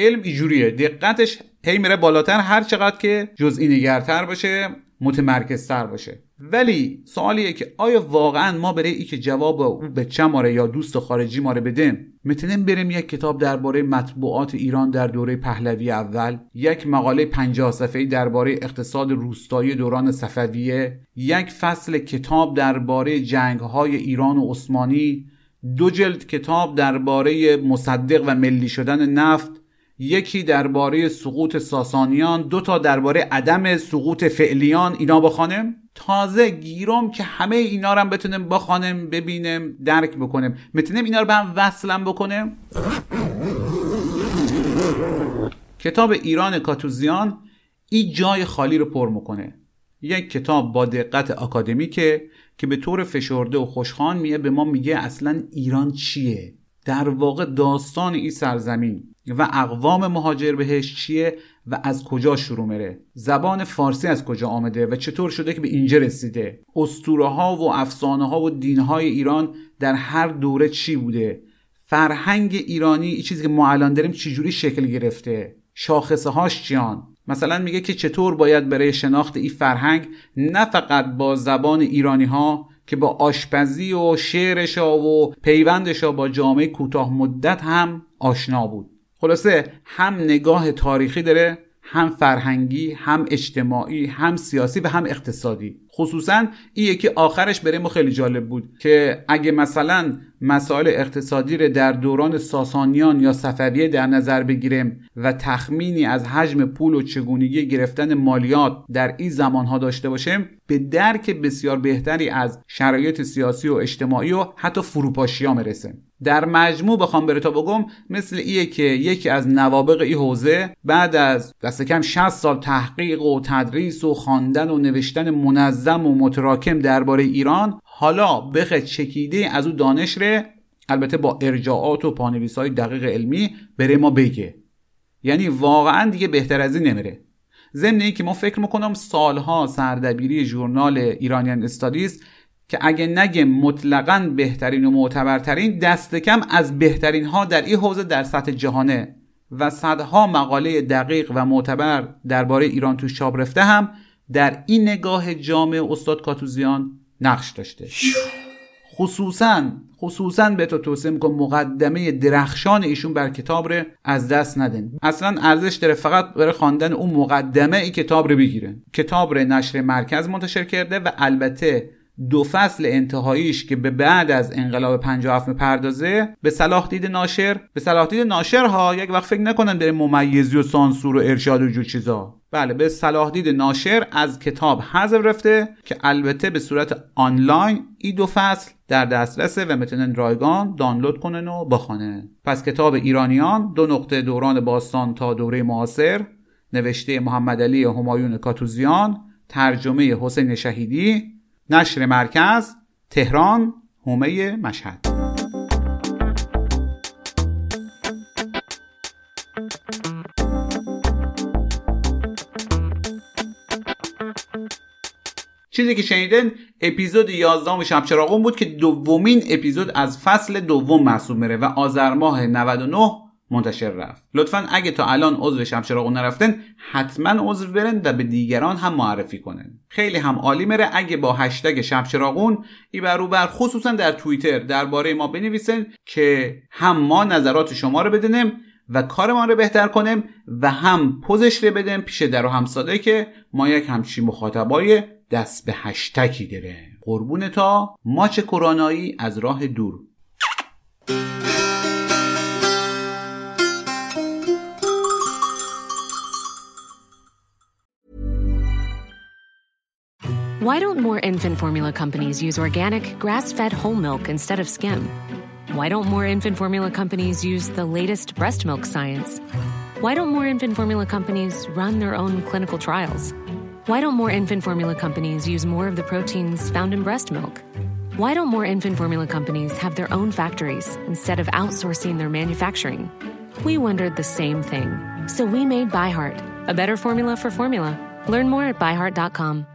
علم اینجوریه. دقتش هی میره بالاتر هر چقدر که جزئی نگرتر باشه متمرکزتر باشه. ولی سوالیه که آیا واقعا ما برای ای که جواب او به چه ماره یا دوست خارجی ماره بدیم می‌تونیم بریم یک کتاب درباره مطبوعات ایران در دوره پهلوی اول یک مقاله 50 صفحه‌ای درباره اقتصاد روستایی دوران صفویه یک فصل کتاب درباره جنگ‌های ایران و عثمانی دو جلد کتاب درباره مصدق و ملی شدن نفت یکی درباره سقوط ساسانیان دو تا درباره عدم سقوط فعلیان. اینا بخوانم تازه گیرم که همه اینا رو هم بتونیم بخوانم ببینیم درک بکنیم می‌تونیم اینا رو به هم وصلم بکنیم کتاب ایران کاتوزیان این جای خالی رو پر می‌کنه. یک کتاب با دقت آکادمیکه که به طور فشرده و خوشخوان میه به ما میگه اصلا ایران چیه؟ در واقع داستان این سرزمین و اقوام مهاجر بهش چیه و از کجا شروع میره؟ زبان فارسی از کجا آمده و چطور شده که به اینجا رسیده؟ اسطوره ها و افسانه ها و دین های ایران در هر دوره چی بوده؟ فرهنگ ایرانی این چیزی که ما الان داریم چجوری شکل گرفته؟ شاخصه هاش چیان؟ مثلا میگه که چطور باید برای شناخت این فرهنگ نه فقط با زبان ایرانی ها که با آشپزی و شعرشا و پیوندشا با جامعه کوتاه مدت هم آشنا بود. خلاصه هم نگاه تاریخی داره هم فرهنگی هم اجتماعی هم سیاسی و هم اقتصادی. خصوصا این یکی آخرش برای ما خیلی جالب بود که اگه مثلا مسائل اقتصادی رو در دوران ساسانیان یا صفویه در نظر بگیریم و تخمینی از حجم پول و چگونگی گرفتن مالیات در این زمانها داشته باشیم به درک بسیار بهتری از شرایط سیاسی و اجتماعی و حتی فروپاشی ها مرسیم در مجموع بخوام بره تا بگم مثل ایه که یکی از نوابق ای حوزه بعد از دست کم 60 سال تحقیق و تدریس و خواندن و نوشتن منظم و متراکم درباره ایران حالا بخه چکیده از او دانش ره. البته با ارجاعات و پانویس های دقیق علمی بره ما بگه. یعنی واقعا دیگه بهتر از این نمیره. ضمن که ما فکر می‌کنم سالها سردبیری ژورنال ایرانیان استادیز که اگه نگه مطلقا بهترین و معتبرترین دست کم از بهترین ها در این حوزه در سطح جهانه. و صدها مقاله دقیق و معتبر درباره ایران تو چاپ رفته هم در این نگاه جامع استاد کاتوزیان نقش داشته. خصوصا خصوصا به تو توصیه می‌کنم مقدمه درخشان ایشون بر کتاب رو از دست ندن اصلا ارزش داره فقط برای خواندن اون مقدمه ای کتاب رو بگیرن کتاب رو نشر مرکز منتشر کرده و البته دو فصل انتهاییش که به بعد از انقلاب 57 می‌پردازه به صلاح دید ناشر. به صلاح دید ناشر ها یک وقت فکر نکنن در ممیزی و سانسور و ارشاد و جو چیزا. بله به صلاح دید ناشر از کتاب حذف رفته که البته به صورت آنلاین این دو فصل در دسترسه و می‌تونن رایگان دانلود کنن و بخونه پس کتاب ایرانیان دو نقطه دوران باستان تا دوره معاصر نوشته محمد علی همایون کاتوزیان ترجمه حسین شهیدی نشر مرکز تهران هومه مشهد. چیزی که شنیدن اپیزود 11 شب چراغون بود که دومین اپیزود از فصل دوم محسوب میره و آذر ماه 99 منتشر رفت. لطفا اگه تا الان عضو شب چراغون نرفتن حتما عضو برن و به دیگران هم معرفی کنن خیلی هم عالی میره. اگه با هشتگ شب چراغون ای بر خصوصا در توییتر درباره ما بنویسن که هم ما نظرات شما رو بدونیم و کارمان رو بهتر کنیم و هم پوزش رو بدیم پیش در و همساده که ما یک همچین مخاطبای دست به هشتکی داره قربون تا ماچ کرونایی از راه دور Why don't more infant formula companies use organic, grass fed whole milk instead of skim? Why don't more infant formula companies use the latest breast milk science? Why don't more infant formula companies run their own clinical trials? Why don't more infant formula companies use more of the proteins found in breast milk? Why don't more infant formula companies have their own factories instead of outsourcing their manufacturing? We wondered the same thing. So we made ByHeart, a better formula for formula. Learn more at byheart.com.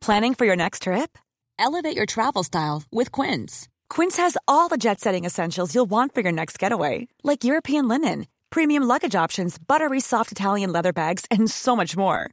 Planning for your next trip? Elevate your travel style with Quince. Quince has all the jet setting essentials you'll want for your next getaway, like European linen, premium luggage options, buttery soft Italian leather bags, and so much more